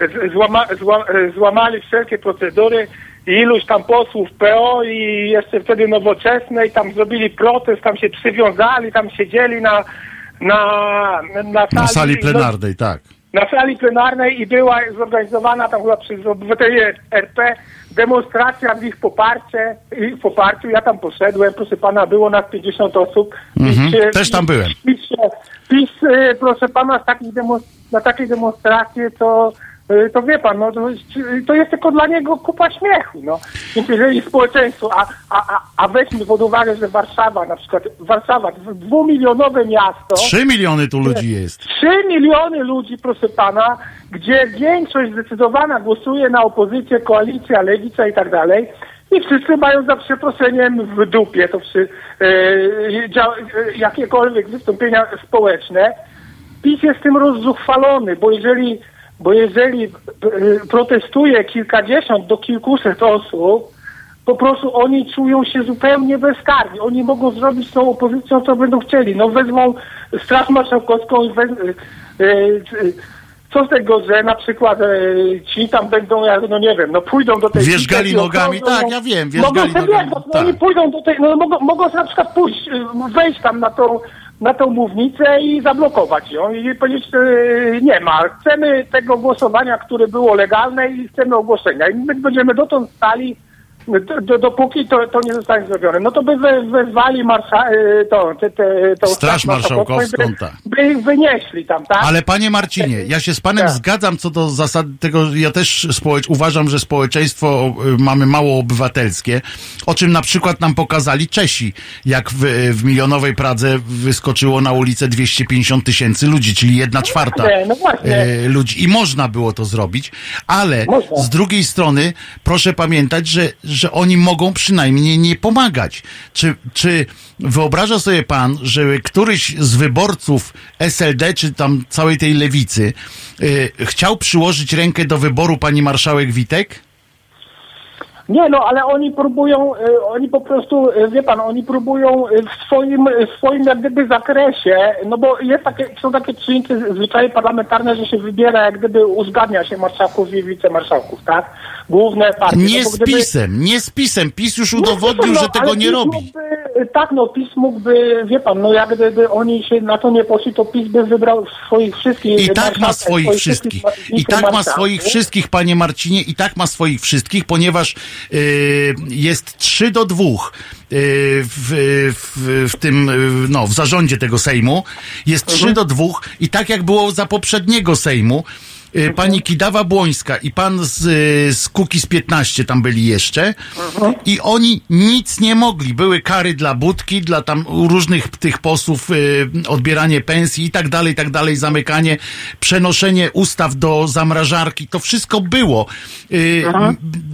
z- złama, zła, y, złamali wszelkie procedury i iluś tam posłów PO i jeszcze wtedy nowoczesnej tam zrobili protest, tam się przywiązali, tam siedzieli na, na, na, Na sali plenarnej, tak. Na sali plenarnej i była zorganizowana tam chyba przez obywateli RP demonstracja w ich poparcie, ich poparciu. Ja tam poszedłem, proszę pana, było nas 50 osób. Mhm, też tam byłem. PiS, y, proszę pana, z takich na takie demonstracje to y, to wie pan, no, to, jest- to jest tylko dla niego kupa śmiechu. No. Więc jeżeli społeczeństwo, a, a, a, weźmy pod uwagę, że Warszawa na przykład, Warszawa, dwumilionowe miasto, Trzy miliony tu ludzi jest. 3 miliony ludzi, proszę pana, gdzie większość zdecydowana głosuje na opozycję, koalicję, lewica i tak dalej. I wszyscy mają za przeproszeniem w dupie to przy, dzia, e, jakiekolwiek wystąpienia społeczne. PiS jest tym rozzuchwalony, bo jeżeli, bo jeżeli e, protestuje kilkadziesiąt do kilkuset osób, po prostu oni czują się zupełnie bezkarni. Oni mogą zrobić z tą opozycją, co będą chcieli. No wezmą Straż Marszałkowską i wez... e, e, co z tego, że na przykład ci tam będą, jak- no nie wiem, no pójdą do tej... Wierzgali nogami, okrążą, tak, no, ja wiem, Mogą wierzgali sobie nogami, biegać, no tak. oni pójdą do tej, no mogą, mogą na przykład pójść, wejść tam na tą, na tą mównicę i zablokować ją i powiedzieć, e, nie ma, chcemy tego głosowania, które było legalne i chcemy ogłoszenia. I my będziemy dotąd stali, do, do, dopóki to, to nie zostanie zrobione. No to by we, wezwali marsza, e, to, te, te, tą Straż Marszałkowską, by, tak. by ich wynieśli tam, tak? Ale panie Marcinie, ja się z panem Tak. zgadzam co do zasad tego, ja też społecz, uważam, że społeczeństwo y, mamy mało obywatelskie, o czym na przykład nam pokazali Czesi, jak w, w milionowej Pradze wyskoczyło na ulicę 250 tysięcy ludzi, czyli jedna czwarta No e, ludzi. I można było to zrobić, ale Można. z drugiej strony proszę pamiętać, że, że oni mogą przynajmniej nie pomagać. Czy, czy wyobraża sobie pan, że któryś z wyborców SLD, czy tam całej tej lewicy, y, chciał przyłożyć rękę do wyboru pani marszałek Witek? Nie, no ale oni próbują, y, oni po prostu, y, wie pan, oni próbują w swoim, w swoim jak gdyby zakresie, no bo jest takie, są takie przyjęte zwyczaje parlamentarne, że się wybiera, jak gdyby uzgadnia się marszałków i wicemarszałków, tak? Główne partie. Nie no z gdyby- pisem, nie z pisem. PiS już No, udowodnił, no, że tego nie PiS robi. Mógłby, tak, no PiS mógłby, wie pan, no jak gdyby oni się na to nie poszli, to PiS by wybrał swoich wszystkich I tak ma swoich wszystkich. I tak ma swoich wszystkich, panie Marcinie, i tak ma swoich wszystkich, ponieważ yy, jest 3 do 2 yy, w, w, w tym, yy, no, w zarządzie tego Sejmu. Jest 3 do 2 i tak jak było za poprzedniego Sejmu, pani Kidawa Błońska i pan z, yy, z Kukiz 15 tam byli jeszcze i oni nic nie mogli. Były kary dla Budki, dla tam różnych tych posłów, yy, odbieranie pensji i tak dalej, i tak dalej, zamykanie, przenoszenie ustaw do zamrażarki, to wszystko było. Yy,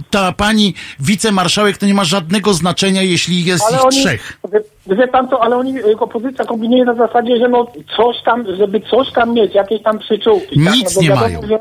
ta pani wicemarszałek to nie ma żadnego znaczenia, jeśli jest Ale ich oni, trzech. Wie, pan co, ale oni, y, opozycja kombinuje na zasadzie, że no coś tam, żeby coś tam mieć, jakieś tam przyczółki. tak? Nic no, bo nie wiadomo, mają. Że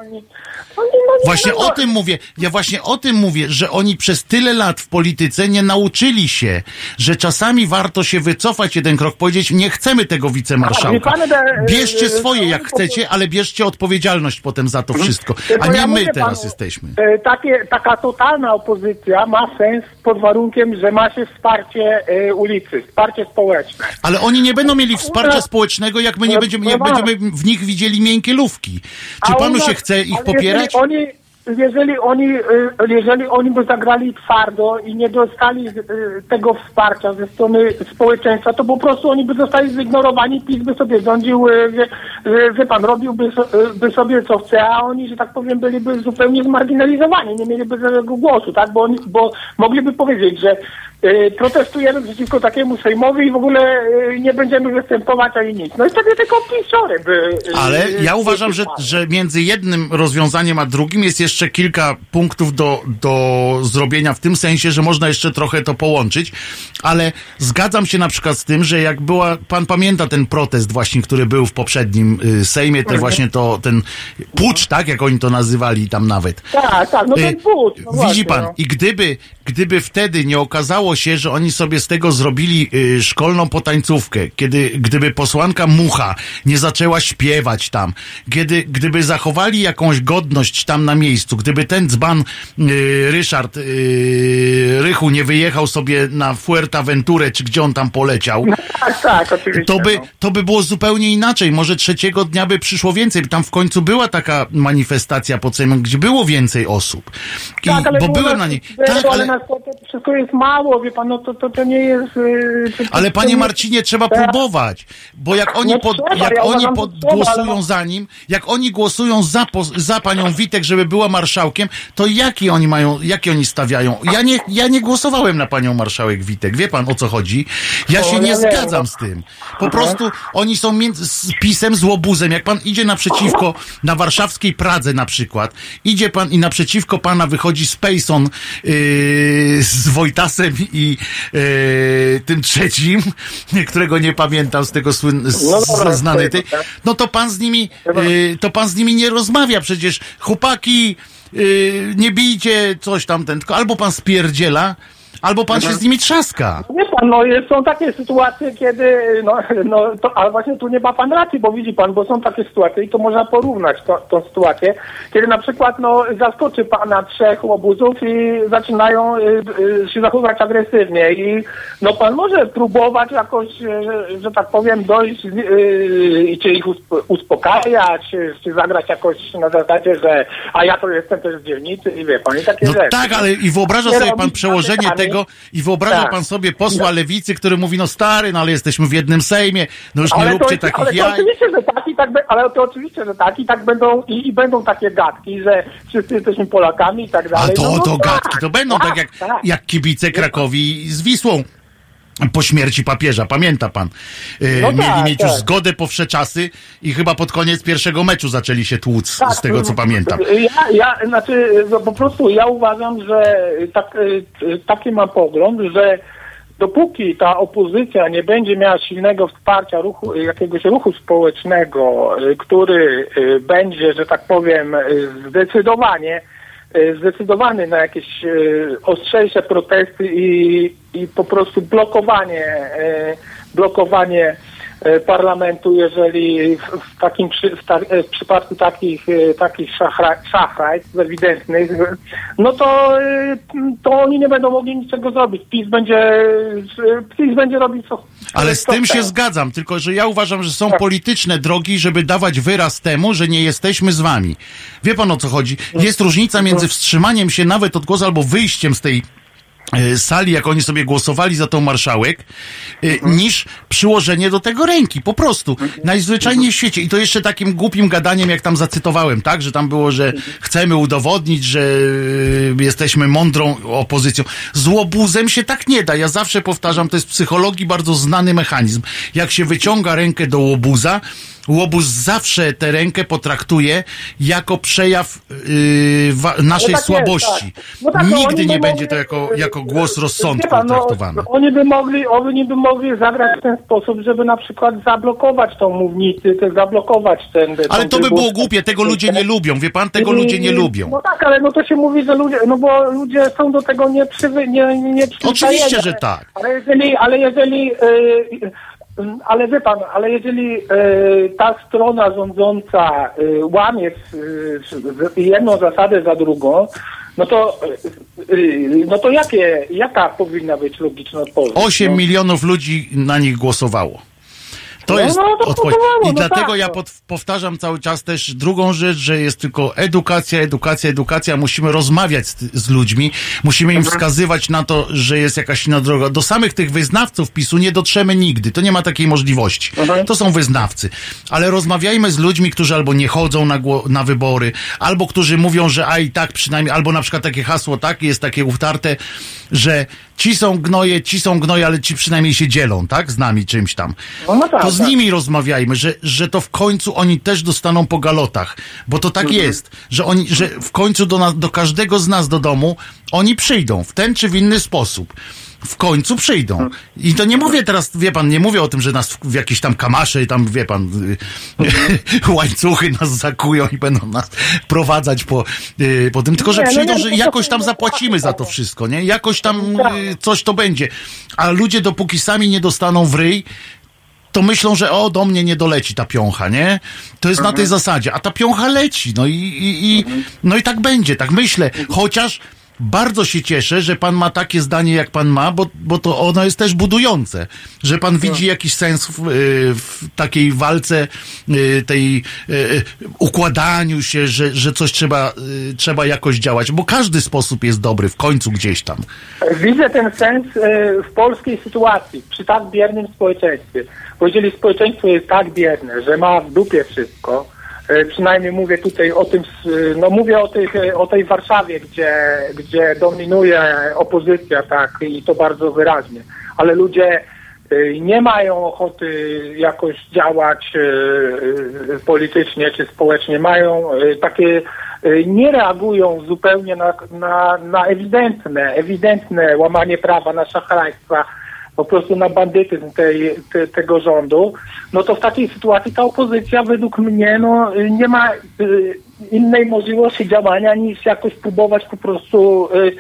No, Właśnie no, o tym mówię. Ja właśnie o tym mówię, że oni przez tyle lat w polityce nie nauczyli się, że czasami warto się wycofać jeden krok, powiedzieć, nie chcemy tego wicemarszałka. E, Bierzcie e, swoje jak e, chcecie, ale bierzcie odpowiedzialność potem za to wszystko. Tylko A nie my teraz jesteśmy. Takie, taka totalna opozycja ma sens pod warunkiem, że ma się wsparcie ulicy, wsparcie społeczne. Ale oni nie będą mieli wsparcia społecznego, jak my nie Ale będziemy, jak proszę pana. będziemy w nich widzieli miękkie lówki. Czy panu się chce ich popierać? Jeżeli oni, jeżeli oni, y, jeżeli oni by zagrali twardo i nie dostali y, tego wsparcia ze strony społeczeństwa, to po prostu oni by zostali zignorowani, PiS by sobie rządził, y, wie, wie pan, robiłby by sobie co chce, a oni, że tak powiem, byliby zupełnie zmarginalizowani, nie mieliby żadnego głosu, tak, bo, oni, bo mogliby powiedzieć, że protestujemy przeciwko takiemu Sejmowi i w ogóle nie będziemy występować ani nic. No i wtedy tylko pisiory by... Ale ja uważam, że, że między jednym rozwiązaniem a drugim jest jeszcze kilka punktów do, do zrobienia, w tym sensie, że można jeszcze trochę to połączyć, ale zgadzam się na przykład z tym, że jak była, pan pamięta ten protest właśnie, który był w poprzednim y, Sejmie, ten właśnie to, ten pucz, tak, jak oni to nazywali tam nawet. Tak, tak, no Y, ten but. No Widzi właśnie, pan, no. i gdyby, gdyby wtedy nie okazało się, że oni sobie z tego zrobili y, szkolną potańcówkę, kiedy, gdyby posłanka Mucha nie zaczęła śpiewać tam, kiedy, gdyby zachowali jakąś godność tam na miejscu, gdyby ten dzban y, Ryszard y, Rychu nie wyjechał sobie na Fuerteventurę, czy gdzie on tam poleciał, Tak, tak, oczywiście. to by, no. to by było zupełnie inaczej. Może trzeciego dnia by przyszło więcej. Tam w końcu była taka manifestacja pod Sejmem, gdzie było więcej osób. I, tak, ale bo byłem na niej. Tak, ale wszystko jest mało, wie pan, no to, to, to nie jest... y, to- ale panie nie- Marcinie, trzeba Tak. próbować. Bo jak oni, No pod, jak ja oni pod, głosują za nim, jak oni głosują za, za panią Witek, żeby była marszałkiem, to jaki oni mają, jakie oni stawiają? Ja nie, ja nie głosowałem na panią marszałek Witek. Wie pan o co chodzi? Ja się nie zgadzam z tym. Po prostu oni są między, z pisem, z łobuzem. Jak pan idzie naprzeciwko, na warszawskiej Pradze na przykład, idzie pan i naprzeciwko pana wychodzi Spacon yy, z Wojtasem i yy, tym trzecim, którego nie pamiętam z tego słyn, z, No dobra, z, znany ty, tak. no to pan z nimi, yy, to pan z nimi nie rozmawia przecież. Chłopaki, nie bijcie coś tam, tylko albo pan spierdziela, albo pan się z nimi trzaska. Wie pan, no są takie sytuacje, kiedy, no, no to, ale właśnie tu nie ma pan racji, bo widzi pan, bo są takie sytuacje i to można porównać to, tą sytuację, kiedy na przykład, no, zaskoczy pana trzech łobuzów i zaczynają y, y, się zachowywać agresywnie i, no, pan może próbować jakoś, y, że, że tak powiem, dojść y, i czy ich usp- uspokajać, czy, czy zagrać jakoś na zasadzie, że a ja to jestem też z dzielnicy i wie pan, i takie No rzeczy. tak, ale i wyobraża sobie pan przełożenie patykami. Tego i wyobraża Tak. pan sobie posła lewicy, który mówi, no stary, no ale jesteśmy w jednym Sejmie, no już nie ale róbcie to, takich ale to jaj. oczywiście, że tak i tak, ale to oczywiście, że tak i tak będą i, i będą takie gadki, że wszyscy jesteśmy Polakami i tak A dalej. to, no, no to tak, gadki, to będą tak, jak, tak. jak kibice Krakowi z Wisłą. Po śmierci papieża, pamięta pan. Yy, No mieli tak, mieć już tak. zgodę po wsze czasy i chyba pod koniec pierwszego meczu zaczęli się tłuc, Tak, z tego co pamiętam. Ja, ja, znaczy, no, po prostu ja uważam, że tak, y, y, taki mam pogląd, że dopóki ta opozycja nie będzie miała silnego wsparcia ruchu, jakiegoś ruchu społecznego, y, który y, będzie, że tak powiem, y, zdecydowanie zdecydowany na jakieś e, ostrzejsze protesty i, i po prostu blokowanie, e, blokowanie e, parlamentu, jeżeli w, takim w, e, w przypadku takich, e, takich szachra, szachrajstw ewidentnych, e, no to, e, to oni nie będą mogli niczego zrobić. PiS będzie, e, PiS będzie robić co Ale z tym się zgadzam, tylko że ja uważam, że są Tak. polityczne drogi, żeby dawać wyraz temu, że nie jesteśmy z wami. Wie pan o co chodzi? Jest różnica między wstrzymaniem się nawet od głosu albo wyjściem z tej e, sali, jak oni sobie głosowali za tą marszałek, e, niż przyłożenie do tego ręki. Po prostu. Najzwyczajniej w świecie. I to jeszcze takim głupim gadaniem, jak tam zacytowałem, tak? Że tam było, że chcemy udowodnić, że e, jesteśmy mądrą opozycją. Z łobuzem się tak nie da. Ja zawsze powtarzam, to jest w psychologii bardzo znany mechanizm. Jak się wyciąga rękę do łobuza, łobuz zawsze tę rękę potraktuje jako przejaw yy, wa- naszej tak jest, słabości. tak. No tak, no Nigdy nie będzie mogli- to jako, jako głos rozsądku pan, no, traktowany. Oni by mogli, oni by mogli zagrać w ten sposób, żeby na przykład zablokować tą mównicę, te, zablokować ten. Ale to by było głupie, tego ludzie nie lubią. Wie pan, tego ludzie nie lubią. No tak, ale no to się mówi, że ludzie, no bo ludzie są do tego nie przywy, nie, nie. Oczywiście, że tak. Ale jeżeli, ale jeżeli, e, ale wie pan, ale jeżeli e, ta strona rządząca e, łamie s- jedną zasadę za drugą, no to, e, e, no to jakie, jaka powinna być logiczna odpowiedź? 8 no? milionów ludzi na nich głosowało. To No, jest no, to odpowiedź. I no dlatego tak, ja no. pod, powtarzam cały czas też drugą rzecz, że jest tylko edukacja, edukacja, edukacja. Musimy rozmawiać z, z ludźmi, musimy im wskazywać na to, że jest jakaś inna droga. Do samych tych wyznawców PiSu nie dotrzemy nigdy. To nie ma takiej możliwości. To są wyznawcy. Ale rozmawiajmy z ludźmi, którzy albo nie chodzą na, na wybory, albo którzy mówią, że a i tak przynajmniej, albo na przykład takie hasło, tak, jest takie utarte, że ci są gnoje, ci są gnoje, ale ci przynajmniej się dzielą, tak, z nami czymś tam. No, no tak, to z tak. nimi rozmawiajmy, że, że to w końcu oni też dostaną po galotach, bo to tak Mhm. jest, że oni, że w końcu do, nas, do każdego z nas do domu oni przyjdą w ten czy w inny sposób. W końcu przyjdą. I to nie mówię teraz, wie pan, nie mówię o tym, że nas w, jakieś tam kamasze i tam, wie pan, y, łańcuchy nas zakują i będą nas prowadzać po, y, po tym, tylko że no przyjdą, że to- jakoś tam zapłacimy za to wszystko, nie? Jakoś tam Tak. y, coś to będzie. A ludzie dopóki sami nie dostaną w ryj, to myślą, że o, do mnie nie doleci ta piącha, nie? To jest na tej zasadzie. A ta piącha leci, no i, i, i, no i tak będzie, tak myślę. Chociaż bardzo się cieszę, że pan ma takie zdanie, jak pan ma, bo, bo to ono jest też budujące. Że pan widzi jakiś sens w, y, w takiej walce, y, tej y, układaniu się, że, że coś trzeba, trzeba jakoś działać, bo każdy sposób jest dobry w końcu gdzieś tam. Widzę ten sens w polskiej sytuacji, przy tak biernym społeczeństwie. Bo jeżeli społeczeństwo jest tak bierne, że ma w dupie wszystko, przynajmniej mówię tutaj o tym, no mówię o, e, o tej Warszawie, gdzie, gdzie dominuje opozycja, tak, i to bardzo wyraźnie, ale ludzie e, nie mają ochoty jakoś działać e, e, politycznie czy społecznie, mają e, takie e, nie reagują zupełnie na, na, na ewidentne, ewidentne łamanie prawa, na szachrajstwa, po prostu na bandytyzm tej, te, tego rządu, no to w takiej sytuacji ta opozycja według mnie no, nie ma y, innej możliwości działania niż jakoś próbować po prostu y,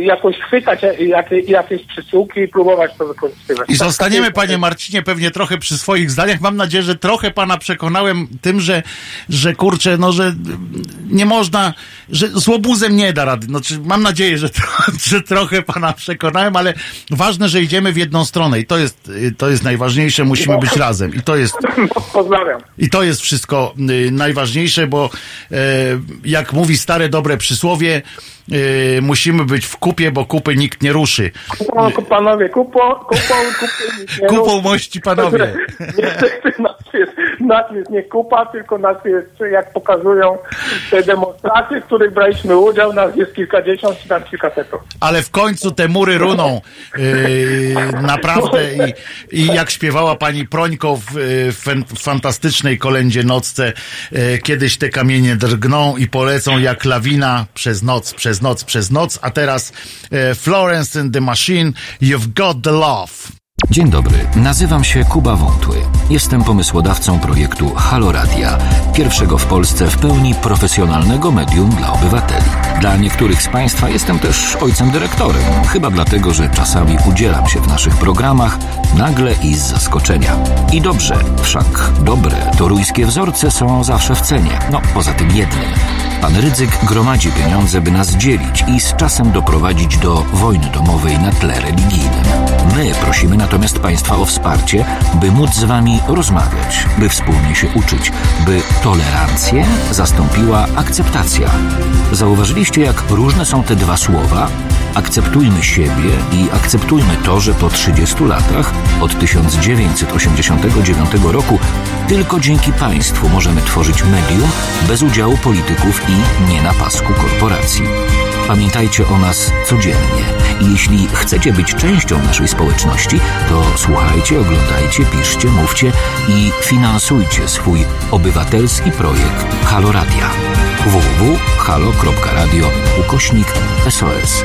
jakoś chwytać jakie, jakieś przyczółki i próbować to wykorzystywać. I zostaniemy, panie Marcinie, pewnie trochę przy swoich zdaniach. Mam nadzieję, że trochę pana przekonałem tym, że, że kurczę, no, że nie można, że z łobuzem nie da rady. Znaczy, mam nadzieję, że, to, że trochę pana przekonałem, ale ważne, że idziemy w jedną stronę i to jest, to jest najważniejsze. Musimy być razem. I to jest, Pozdrawiam. i to jest wszystko y, najważniejsze, bo e, jak mówi stare dobre przysłowie, y, musimy być w kupie, bo kupy nikt nie ruszy. Kupą, panowie, kupą, kupą, nie Kupą mości panowie. Niestety nas jest, nas jest nie kupa, tylko nas jest, jak pokazują te demonstracje, w których braliśmy udział, nas jest kilkadziesiąt czy tam kilkasetów. ale w końcu te mury runą. Yy, naprawdę. I, I jak śpiewała pani Prońko w, yy, w fantastycznej kolędzie nocce, yy, kiedyś te kamienie drgną i polecą jak lawina przez noc, przez noc, przez noc. A teraz yy, Florence and the Machine, You've Got the Love. Dzień dobry, nazywam się Kuba Wątły. Jestem pomysłodawcą projektu Halo Radia, pierwszego w Polsce w pełni profesjonalnego medium dla obywateli. Dla niektórych z Państwa jestem też ojcem dyrektorem, chyba dlatego, że czasami udzielam się w naszych programach nagle i z zaskoczenia. I dobrze, wszak dobre toruńskie wzorce są zawsze w cenie, no poza tym jednym. Pan Rydzyk gromadzi pieniądze, by nas dzielić i z czasem doprowadzić do wojny domowej na tle religijnym. My prosimy natomiast Państwa o wsparcie, by móc z Wami rozmawiać, by wspólnie się uczyć, by tolerancję zastąpiła akceptacja. Zauważyliście, jak różne są te dwa słowa? Akceptujmy siebie i akceptujmy to, że po 30 latach, od 1989 roku, tylko dzięki państwu możemy tworzyć medium bez udziału polityków i nie na pasku korporacji. Pamiętajcie o nas codziennie i jeśli chcecie być częścią naszej społeczności, to słuchajcie, oglądajcie, piszcie, mówcie i finansujcie swój obywatelski projekt Halo Radia www.halo.radio ukośnik SOS.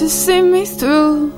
to see me through.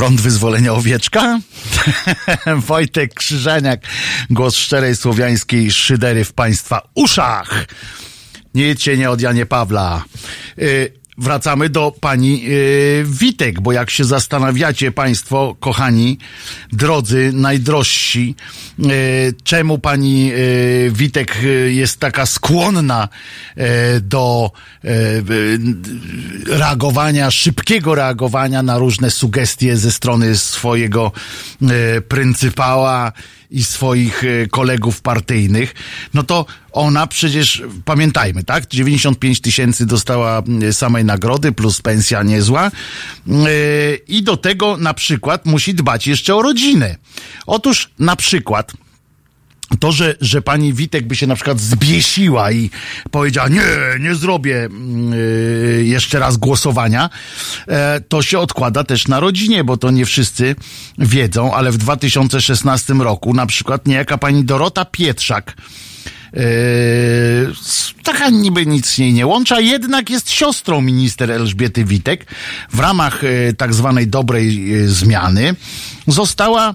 Front Wyzwolenia Owieczka? Wojtek Krzyżaniak, głos szczerej słowiańskiej szydery w Państwa uszach. Nie od Janie Pawla. Y, wracamy do pani y, Witek, bo jak się zastanawiacie Państwo, kochani, drodzy, najdrożsi, y, czemu pani y, Witek jest taka skłonna do reagowania, szybkiego reagowania na różne sugestie ze strony swojego pryncypała i swoich y, kolegów partyjnych, no to ona przecież, pamiętajmy, tak? 95 tysięcy dostała y, samej nagrody, plus pensja niezła. Y, I do tego na przykład musi dbać jeszcze o rodzinę. Otóż na przykład to, że, że pani Witek by się na przykład zbiesiła i powiedziała, nie, nie zrobię yy, jeszcze raz głosowania, e, to się odkłada też na rodzinie, bo to nie wszyscy wiedzą, ale w 2016 roku na przykład niejaka pani Dorota Pietrzak, Yy, taka niby nic jej nie łączy, a jednak jest siostrą minister Elżbiety Witek. W ramach yy, tak zwanej dobrej yy, zmiany została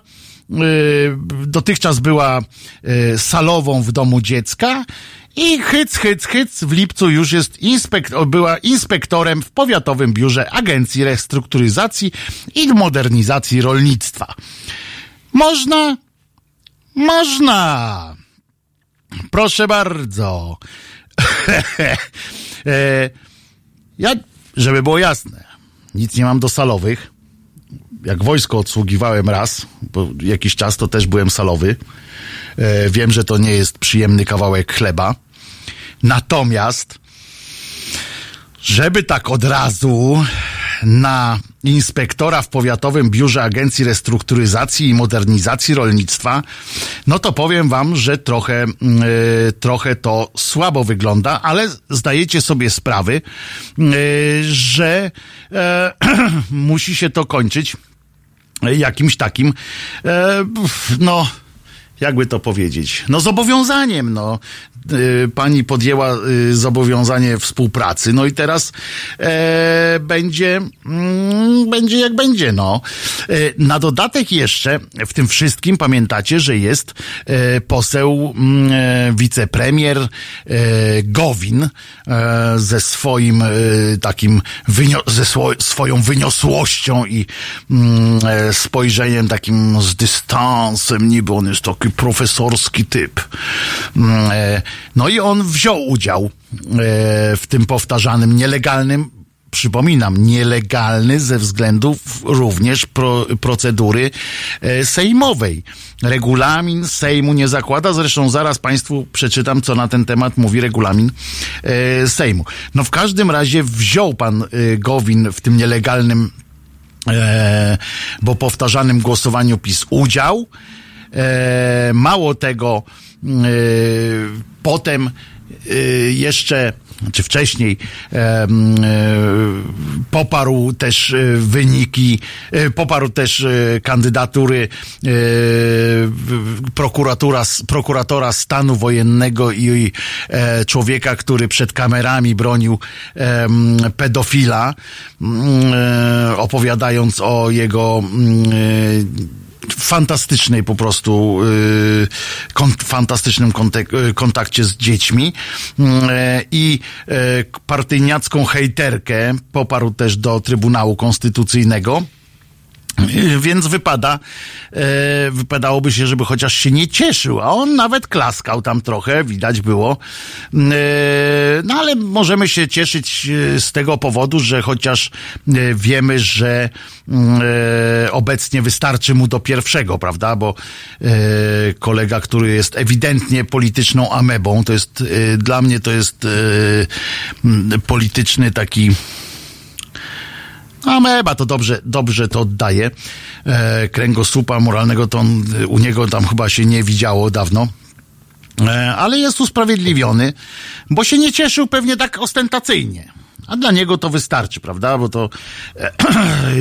dotychczas była salową w domu dziecka i hyc, hyc, hyc w lipcu już jest inspektor, była inspektorem w Powiatowym Biurze Agencji Restrukturyzacji i Modernizacji Rolnictwa. Można? Można! Proszę bardzo. E, ja, żeby było jasne, nic nie mam do salowych. Jak wojsko odsługiwałem raz, bo jakiś czas to też byłem salowy. E, wiem, że to nie jest przyjemny kawałek chleba. Natomiast, żeby tak od razu na inspektora w Powiatowym Biurze Agencji Restrukturyzacji i Modernizacji Rolnictwa, no to powiem wam, że trochę, yy, trochę to słabo wygląda, ale zdajecie sobie sprawy, yy, że yy, musi się to kończyć jakimś takim, no, jakby to powiedzieć, no zobowiązaniem, no. Y, pani podjęła y, zobowiązanie współpracy, no i teraz e, będzie, mm, będzie jak będzie, no. E, na dodatek jeszcze w tym wszystkim pamiętacie, że jest e, poseł mm, e, wicepremier e, Gowin e, ze swoim takim, wynio- ze swo- swoją wyniosłością i mm, spojrzeniem takim z dystansem, niby on jest taki profesorski typ. No i on wziął udział e, w tym powtarzanym nielegalnym przypominam, nielegalny ze względów również pro, procedury e, sejmowej. Regulamin Sejmu nie zakłada, zresztą zaraz Państwu przeczytam, co na ten temat mówi regulamin e, Sejmu. No w każdym razie wziął pan Gowin w tym nielegalnym, bo powtarzanym głosowaniu PiS udział. Mało tego, potem e, jeszcze czy wcześniej e, poparł też wyniki, poparł też kandydatury prokuratura, prokuratora stanu wojennego i człowieka, który przed kamerami bronił pedofila, opowiadając o jego fantastycznej po prostu, kont fantastycznym kontek kontakcie z dziećmi yy, i partyjniacką hejterkę poparł też do Trybunału Konstytucyjnego. Więc wypada, e, wypadałoby się, żeby chociaż się nie cieszył, a on nawet klaskał tam trochę, widać było. E, no ale możemy się cieszyć e, z tego powodu, że chociaż e, wiemy, że e, obecnie wystarczy mu do pierwszego, prawda? Bo e, kolega, który jest ewidentnie polityczną amebą, to jest dla mnie to jest polityczny taki Ameba to dobrze, dobrze to oddaje. E, kręgosłupa moralnego to on, u niego tam chyba się nie widziało dawno. E, ale jest usprawiedliwiony, bo się nie cieszył pewnie tak ostentacyjnie. A dla niego to wystarczy, prawda? Bo to e, e,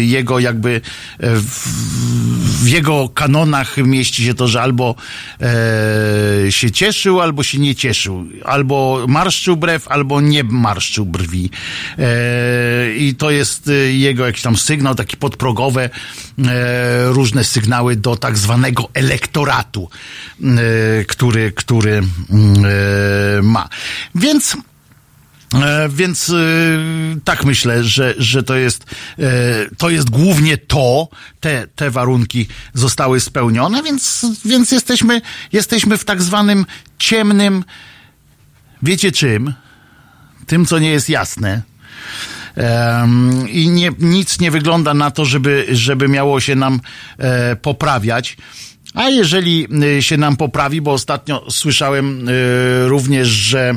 jego jakby e, w, jego kanonach mieści się to, że albo się cieszył, albo się nie cieszył. Albo marszczył brew, albo nie marszczył brwi. I to jest jego jakiś tam sygnał, taki podprogowe, różne sygnały do tak zwanego elektoratu, który, który ma. Więc więc e, tak myślę, że, że to jest, e, to jest głównie to, te, te warunki zostały spełnione, więc, więc jesteśmy, jesteśmy w tak zwanym ciemnym, wiecie czym? Tym, co nie jest jasne. I nie, nic nie wygląda na to, żeby, żeby miało się nam poprawiać. A jeżeli się nam poprawi, bo ostatnio słyszałem również, że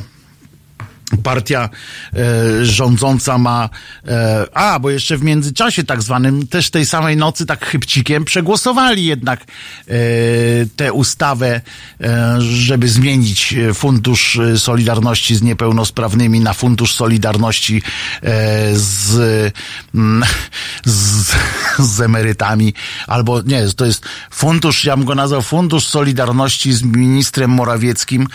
partia e, rządząca ma, e, a, bo jeszcze w międzyczasie tak zwanym, też tej samej nocy tak chybcikiem przegłosowali jednak e, tę ustawę, e, żeby zmienić Fundusz Solidarności z Niepełnosprawnymi na Fundusz Solidarności e, z, mm, z, z emerytami, albo nie, to jest fundusz, ja bym go nazwał Fundusz Solidarności z ministrem Morawieckim,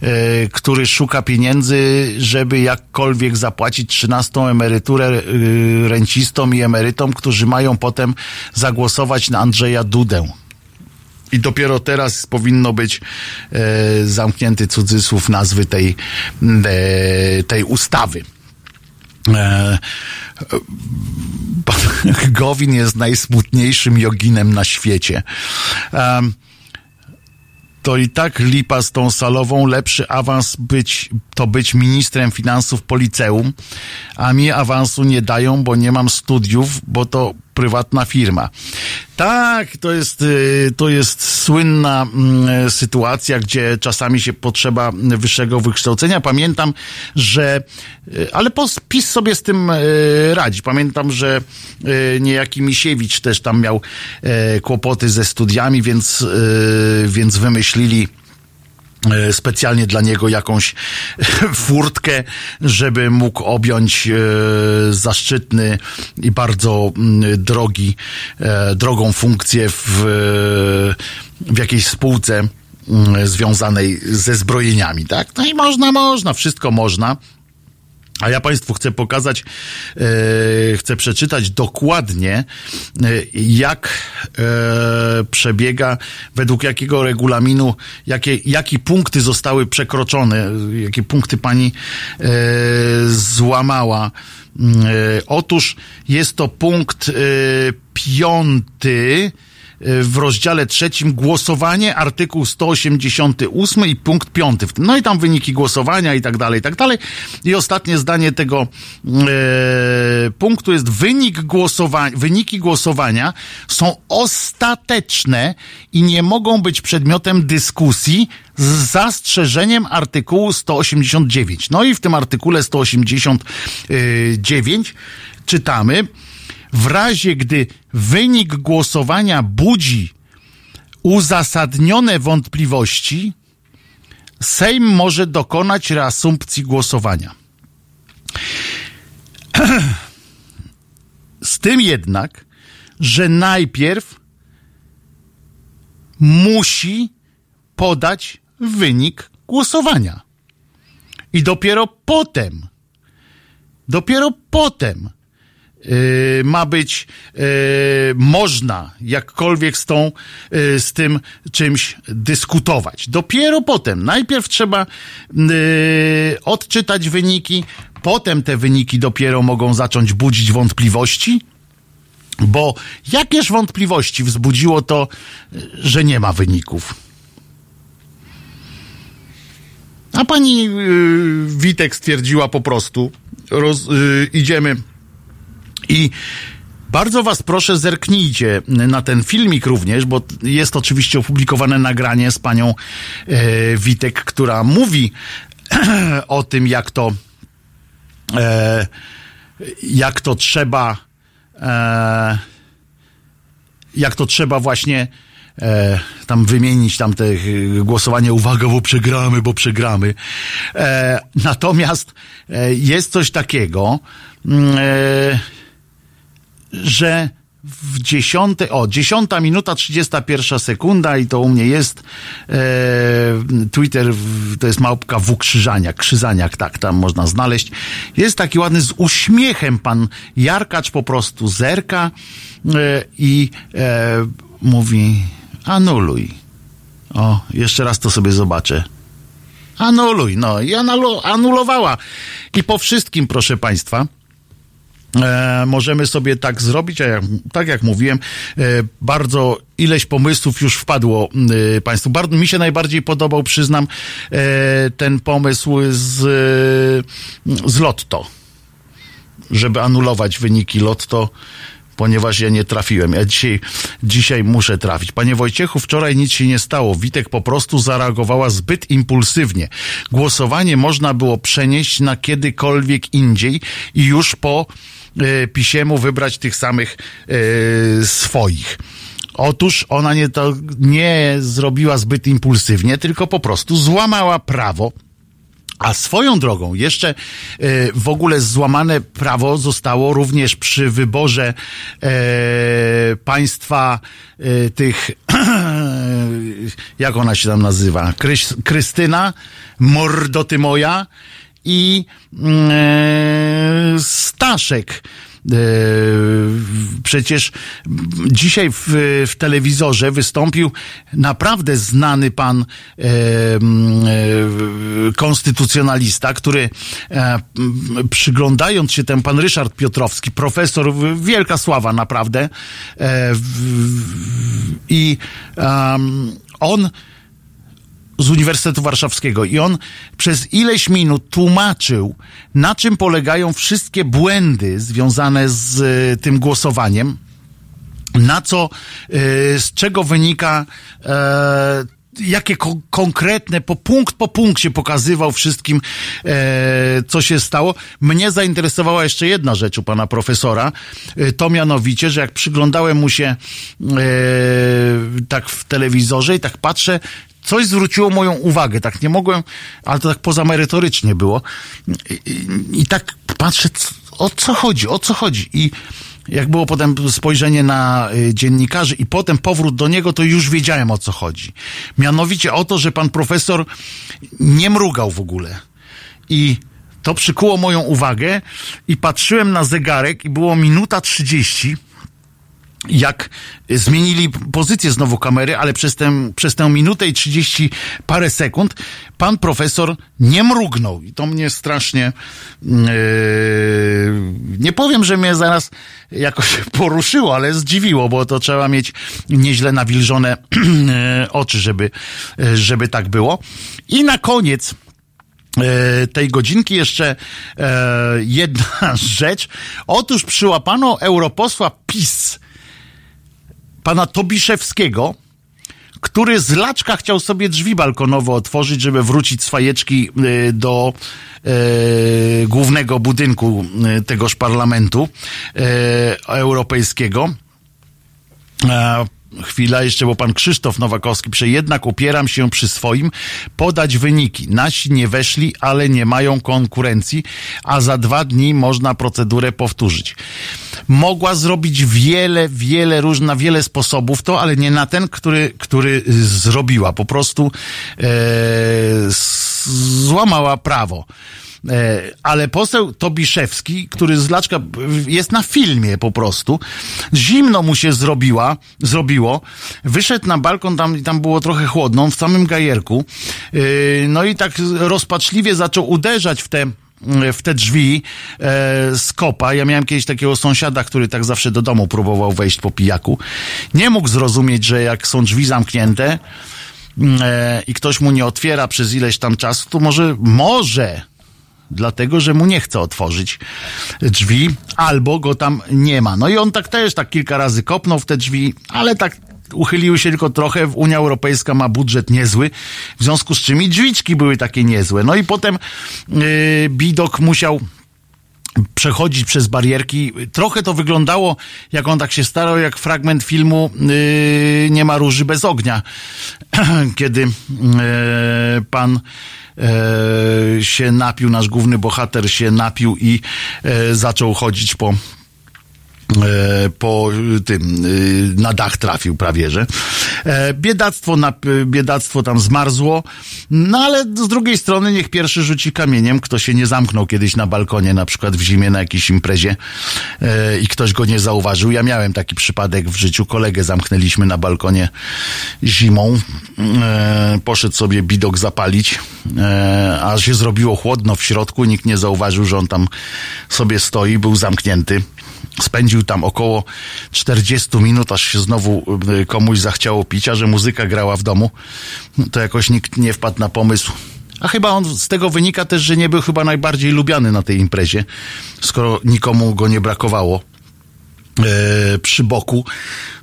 e, który szuka pieniędzy, żeby jakkolwiek zapłacić 13 emeryturę y, rencistom i emerytom, którzy mają potem zagłosować na Andrzeja Dudę. I dopiero teraz powinno być e, zamknięty cudzysłów nazwy tej, e, tej ustawy. E, Gowin jest najsmutniejszym joginem na świecie. E, to i tak lipa z tą salową, lepszy awans być, to być ministrem finansów po liceum, a mi awansu nie dają, bo nie mam studiów, bo to prywatna firma. Tak, to jest, y, to jest słynna mm, sytuacja, gdzie czasami się potrzeba wyższego wykształcenia. Pamiętam, że, y, ale PiS sobie z tym y, radzi. Pamiętam, że niejaki Misiewicz też tam miał kłopoty ze studiami, więc, więc wymyślili specjalnie dla niego jakąś furtkę, żeby mógł objąć e, zaszczytny i bardzo mm, drogi, e, drogą funkcję w, w jakiejś spółce mm, związanej ze zbrojeniami, tak? No i można, można, wszystko można. A ja Państwu chcę pokazać, e, chcę przeczytać dokładnie, e, jak e, przebiega, według jakiego regulaminu, jakie, jakie punkty zostały przekroczone, jakie punkty Pani złamała. Otóż jest to punkt piąty, w rozdziale trzecim głosowanie, artykuł 188 i punkt piąty w tym. No i tam wyniki głosowania i tak dalej, i tak dalej. I ostatnie zdanie tego e, punktu jest wynik głosowania, wyniki głosowania są ostateczne i nie mogą być przedmiotem dyskusji z zastrzeżeniem artykułu 189. No i w tym artykule 189 czytamy, w razie gdy wynik głosowania budzi uzasadnione wątpliwości, Sejm może dokonać reasumpcji głosowania. Z tym jednak, że najpierw musi podać wynik głosowania. I dopiero potem, dopiero potem ma być yy, można jakkolwiek z tą, yy, z tym czymś dyskutować. Dopiero potem, najpierw trzeba odczytać wyniki, potem te wyniki dopiero mogą zacząć budzić wątpliwości, bo jakież wątpliwości wzbudziło to, że nie ma wyników? A pani Witek stwierdziła po prostu, roz, idziemy i bardzo was proszę, zerknijcie na ten filmik również, bo jest oczywiście opublikowane nagranie z panią e, Witek, która mówi o tym, jak to e, jak to trzeba e, jak to trzeba właśnie e, tam wymienić tam te głosowanie, uwaga, bo przegramy, bo przegramy. E, natomiast e, jest coś takiego, mm, e, że w dziesiąte, o, dziesiąta minuta, trzydziesta pierwsza sekunda i to u mnie jest e, Twitter, to jest małpka W Krzyżaniak, Krzyżaniak, tak, tam można znaleźć. Jest taki ładny z uśmiechem pan Jarkacz po prostu zerka e, i e, mówi anuluj. O, jeszcze raz to sobie zobaczę. Anuluj, no i anulowała. I po wszystkim, proszę państwa, możemy sobie tak zrobić, a jak, tak jak mówiłem, e, bardzo ileś pomysłów już wpadło e, Państwu. Bardzo, mi się najbardziej podobał, przyznam, e, ten pomysł z, z Lotto, żeby anulować wyniki Lotto. ponieważ ja nie trafiłem. Ja dzisiaj, dzisiaj muszę trafić. Panie Wojciechu, wczoraj nic się nie stało. Witek po prostu zareagowała zbyt impulsywnie. Głosowanie można było przenieść na kiedykolwiek indziej i już po e, pisiemu wybrać tych samych e, swoich. Otóż ona nie, to nie zrobiła zbyt impulsywnie, tylko po prostu złamała prawo. A swoją drogą, jeszcze e, w ogóle złamane prawo zostało również przy wyborze e, państwa e, tych, jak ona się tam nazywa, Krystyna, Mordoty moja i mm, e, Staszek. E, Przecież dzisiaj w, w telewizorze wystąpił naprawdę znany pan e, e, konstytucjonalista, który e, przyglądając się ten pan Ryszard Piotrowski, profesor, wielka sława naprawdę, e, w, w, i on z Uniwersytetu Warszawskiego i on przez ileś minut tłumaczył, na czym polegają wszystkie błędy związane z e, tym głosowaniem, na co, e, z czego wynika e, jakie ko- konkretne, po punkt po punkcie pokazywał wszystkim, co się stało. Mnie zainteresowała jeszcze jedna rzecz u pana profesora, to mianowicie, że jak przyglądałem mu się tak w telewizorze i tak patrzę, coś zwróciło moją uwagę, tak nie mogłem, ale to tak pozamerytorycznie było. I, i, i tak patrzę, o co chodzi, o co chodzi. I jak było potem spojrzenie na y, dziennikarzy i potem powrót do niego, to już wiedziałem o co chodzi. Mianowicie o to, że pan profesor nie mrugał w ogóle. I to przykuło moją uwagę i patrzyłem na zegarek i było minuta 30 jak zmienili pozycję znowu kamery, ale przez tę, przez tę minutę i 30 parę sekund pan profesor nie mrugnął. I to mnie strasznie yy, nie powiem, że mnie zaraz jakoś poruszyło, ale zdziwiło, bo to trzeba mieć nieźle nawilżone yy, oczy, żeby, yy, żeby tak było. I na koniec e, tej godzinki jeszcze e, jedna rzecz. Otóż przyłapano europosła PiS, pana Tobiszewskiego, który z laczka chciał sobie drzwi balkonowe otworzyć, żeby wrócić z fajeczki e, do e, głównego budynku e, tegoż parlamentu e, europejskiego. Chwila jeszcze, bo pan Krzysztof Nowakowski pisze, jednak upieram się przy swoim podać wyniki. Nasi nie weszli, ale nie mają konkurencji, a za dwa dni można procedurę powtórzyć. Mogła zrobić wiele, wiele różnych, na wiele sposobów to, ale nie na ten, który, który zrobiła. Po prostu e, złamała prawo. E, ale poseł Tobiszewski, który z Laczka jest na filmie po prostu, zimno mu się zrobiła, zrobiło, wyszedł na balkon, tam, tam było trochę chłodno, w samym gajerku, e, no i tak rozpaczliwie zaczął uderzać w te w te drzwi e, z kopa. Ja miałem kiedyś takiego sąsiada, który tak zawsze do domu próbował wejść po pijaku. Nie mógł zrozumieć, że jak są drzwi zamknięte e, i ktoś mu nie otwiera przez ileś tam czasu, to może, może dlatego, że mu nie chce otworzyć drzwi, albo go tam nie ma. No i on tak też tak kilka razy kopnął w te drzwi, ale tak uchyliły się tylko trochę. Unia Europejska ma budżet niezły, w związku z czym i drzwiczki były takie niezłe. No i potem yy, Bidok musiał przechodzić przez barierki. Trochę to wyglądało, jak on tak się starał, jak fragment filmu yy, Nie ma róży bez ognia, kiedy yy, pan się napił, nasz główny bohater się napił i yy, zaczął chodzić po e, po y, tym y, na dach trafił prawie, że. E, biedactwo, na, y, biedactwo tam zmarzło, no ale z drugiej strony niech pierwszy rzuci kamieniem, kto się nie zamknął kiedyś na balkonie, na przykład w zimie na jakiejś imprezie e, i ktoś go nie zauważył. Ja miałem taki przypadek w życiu, kolegę zamknęliśmy na balkonie zimą, e, poszedł sobie bidok zapalić, e, a się zrobiło chłodno w środku, nikt nie zauważył, że on tam sobie stoi, był zamknięty. Spędził tam około 40 minut, aż się znowu y, komuś zachciało pić, a że muzyka grała w domu, to jakoś nikt nie wpadł na pomysł. A chyba on z tego wynika też, że nie był chyba najbardziej lubiany na tej imprezie, skoro nikomu go nie brakowało. E, przy boku.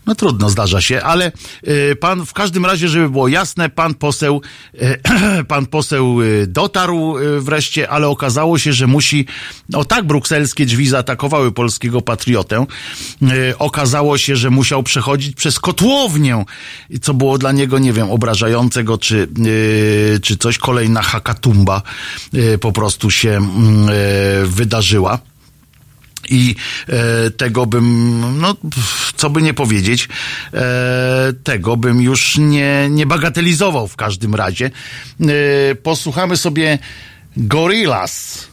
No trudno, zdarza się, ale e, pan, w każdym razie, żeby było jasne, pan poseł, e, pan poseł dotarł wreszcie, ale okazało się, że musi, o tak brukselskie drzwi zaatakowały polskiego patriotę, okazało się, że musiał przechodzić przez kotłownię, co było dla niego, nie wiem, obrażające go, czy, czy coś, kolejna hakatumba po prostu się mm, wydarzyła. I e, tego bym, no, co by nie powiedzieć, e, tego bym już nie, nie bagatelizował w każdym razie. E, posłuchamy sobie Gorillaz.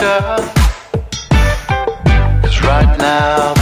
Isolation. Cause right now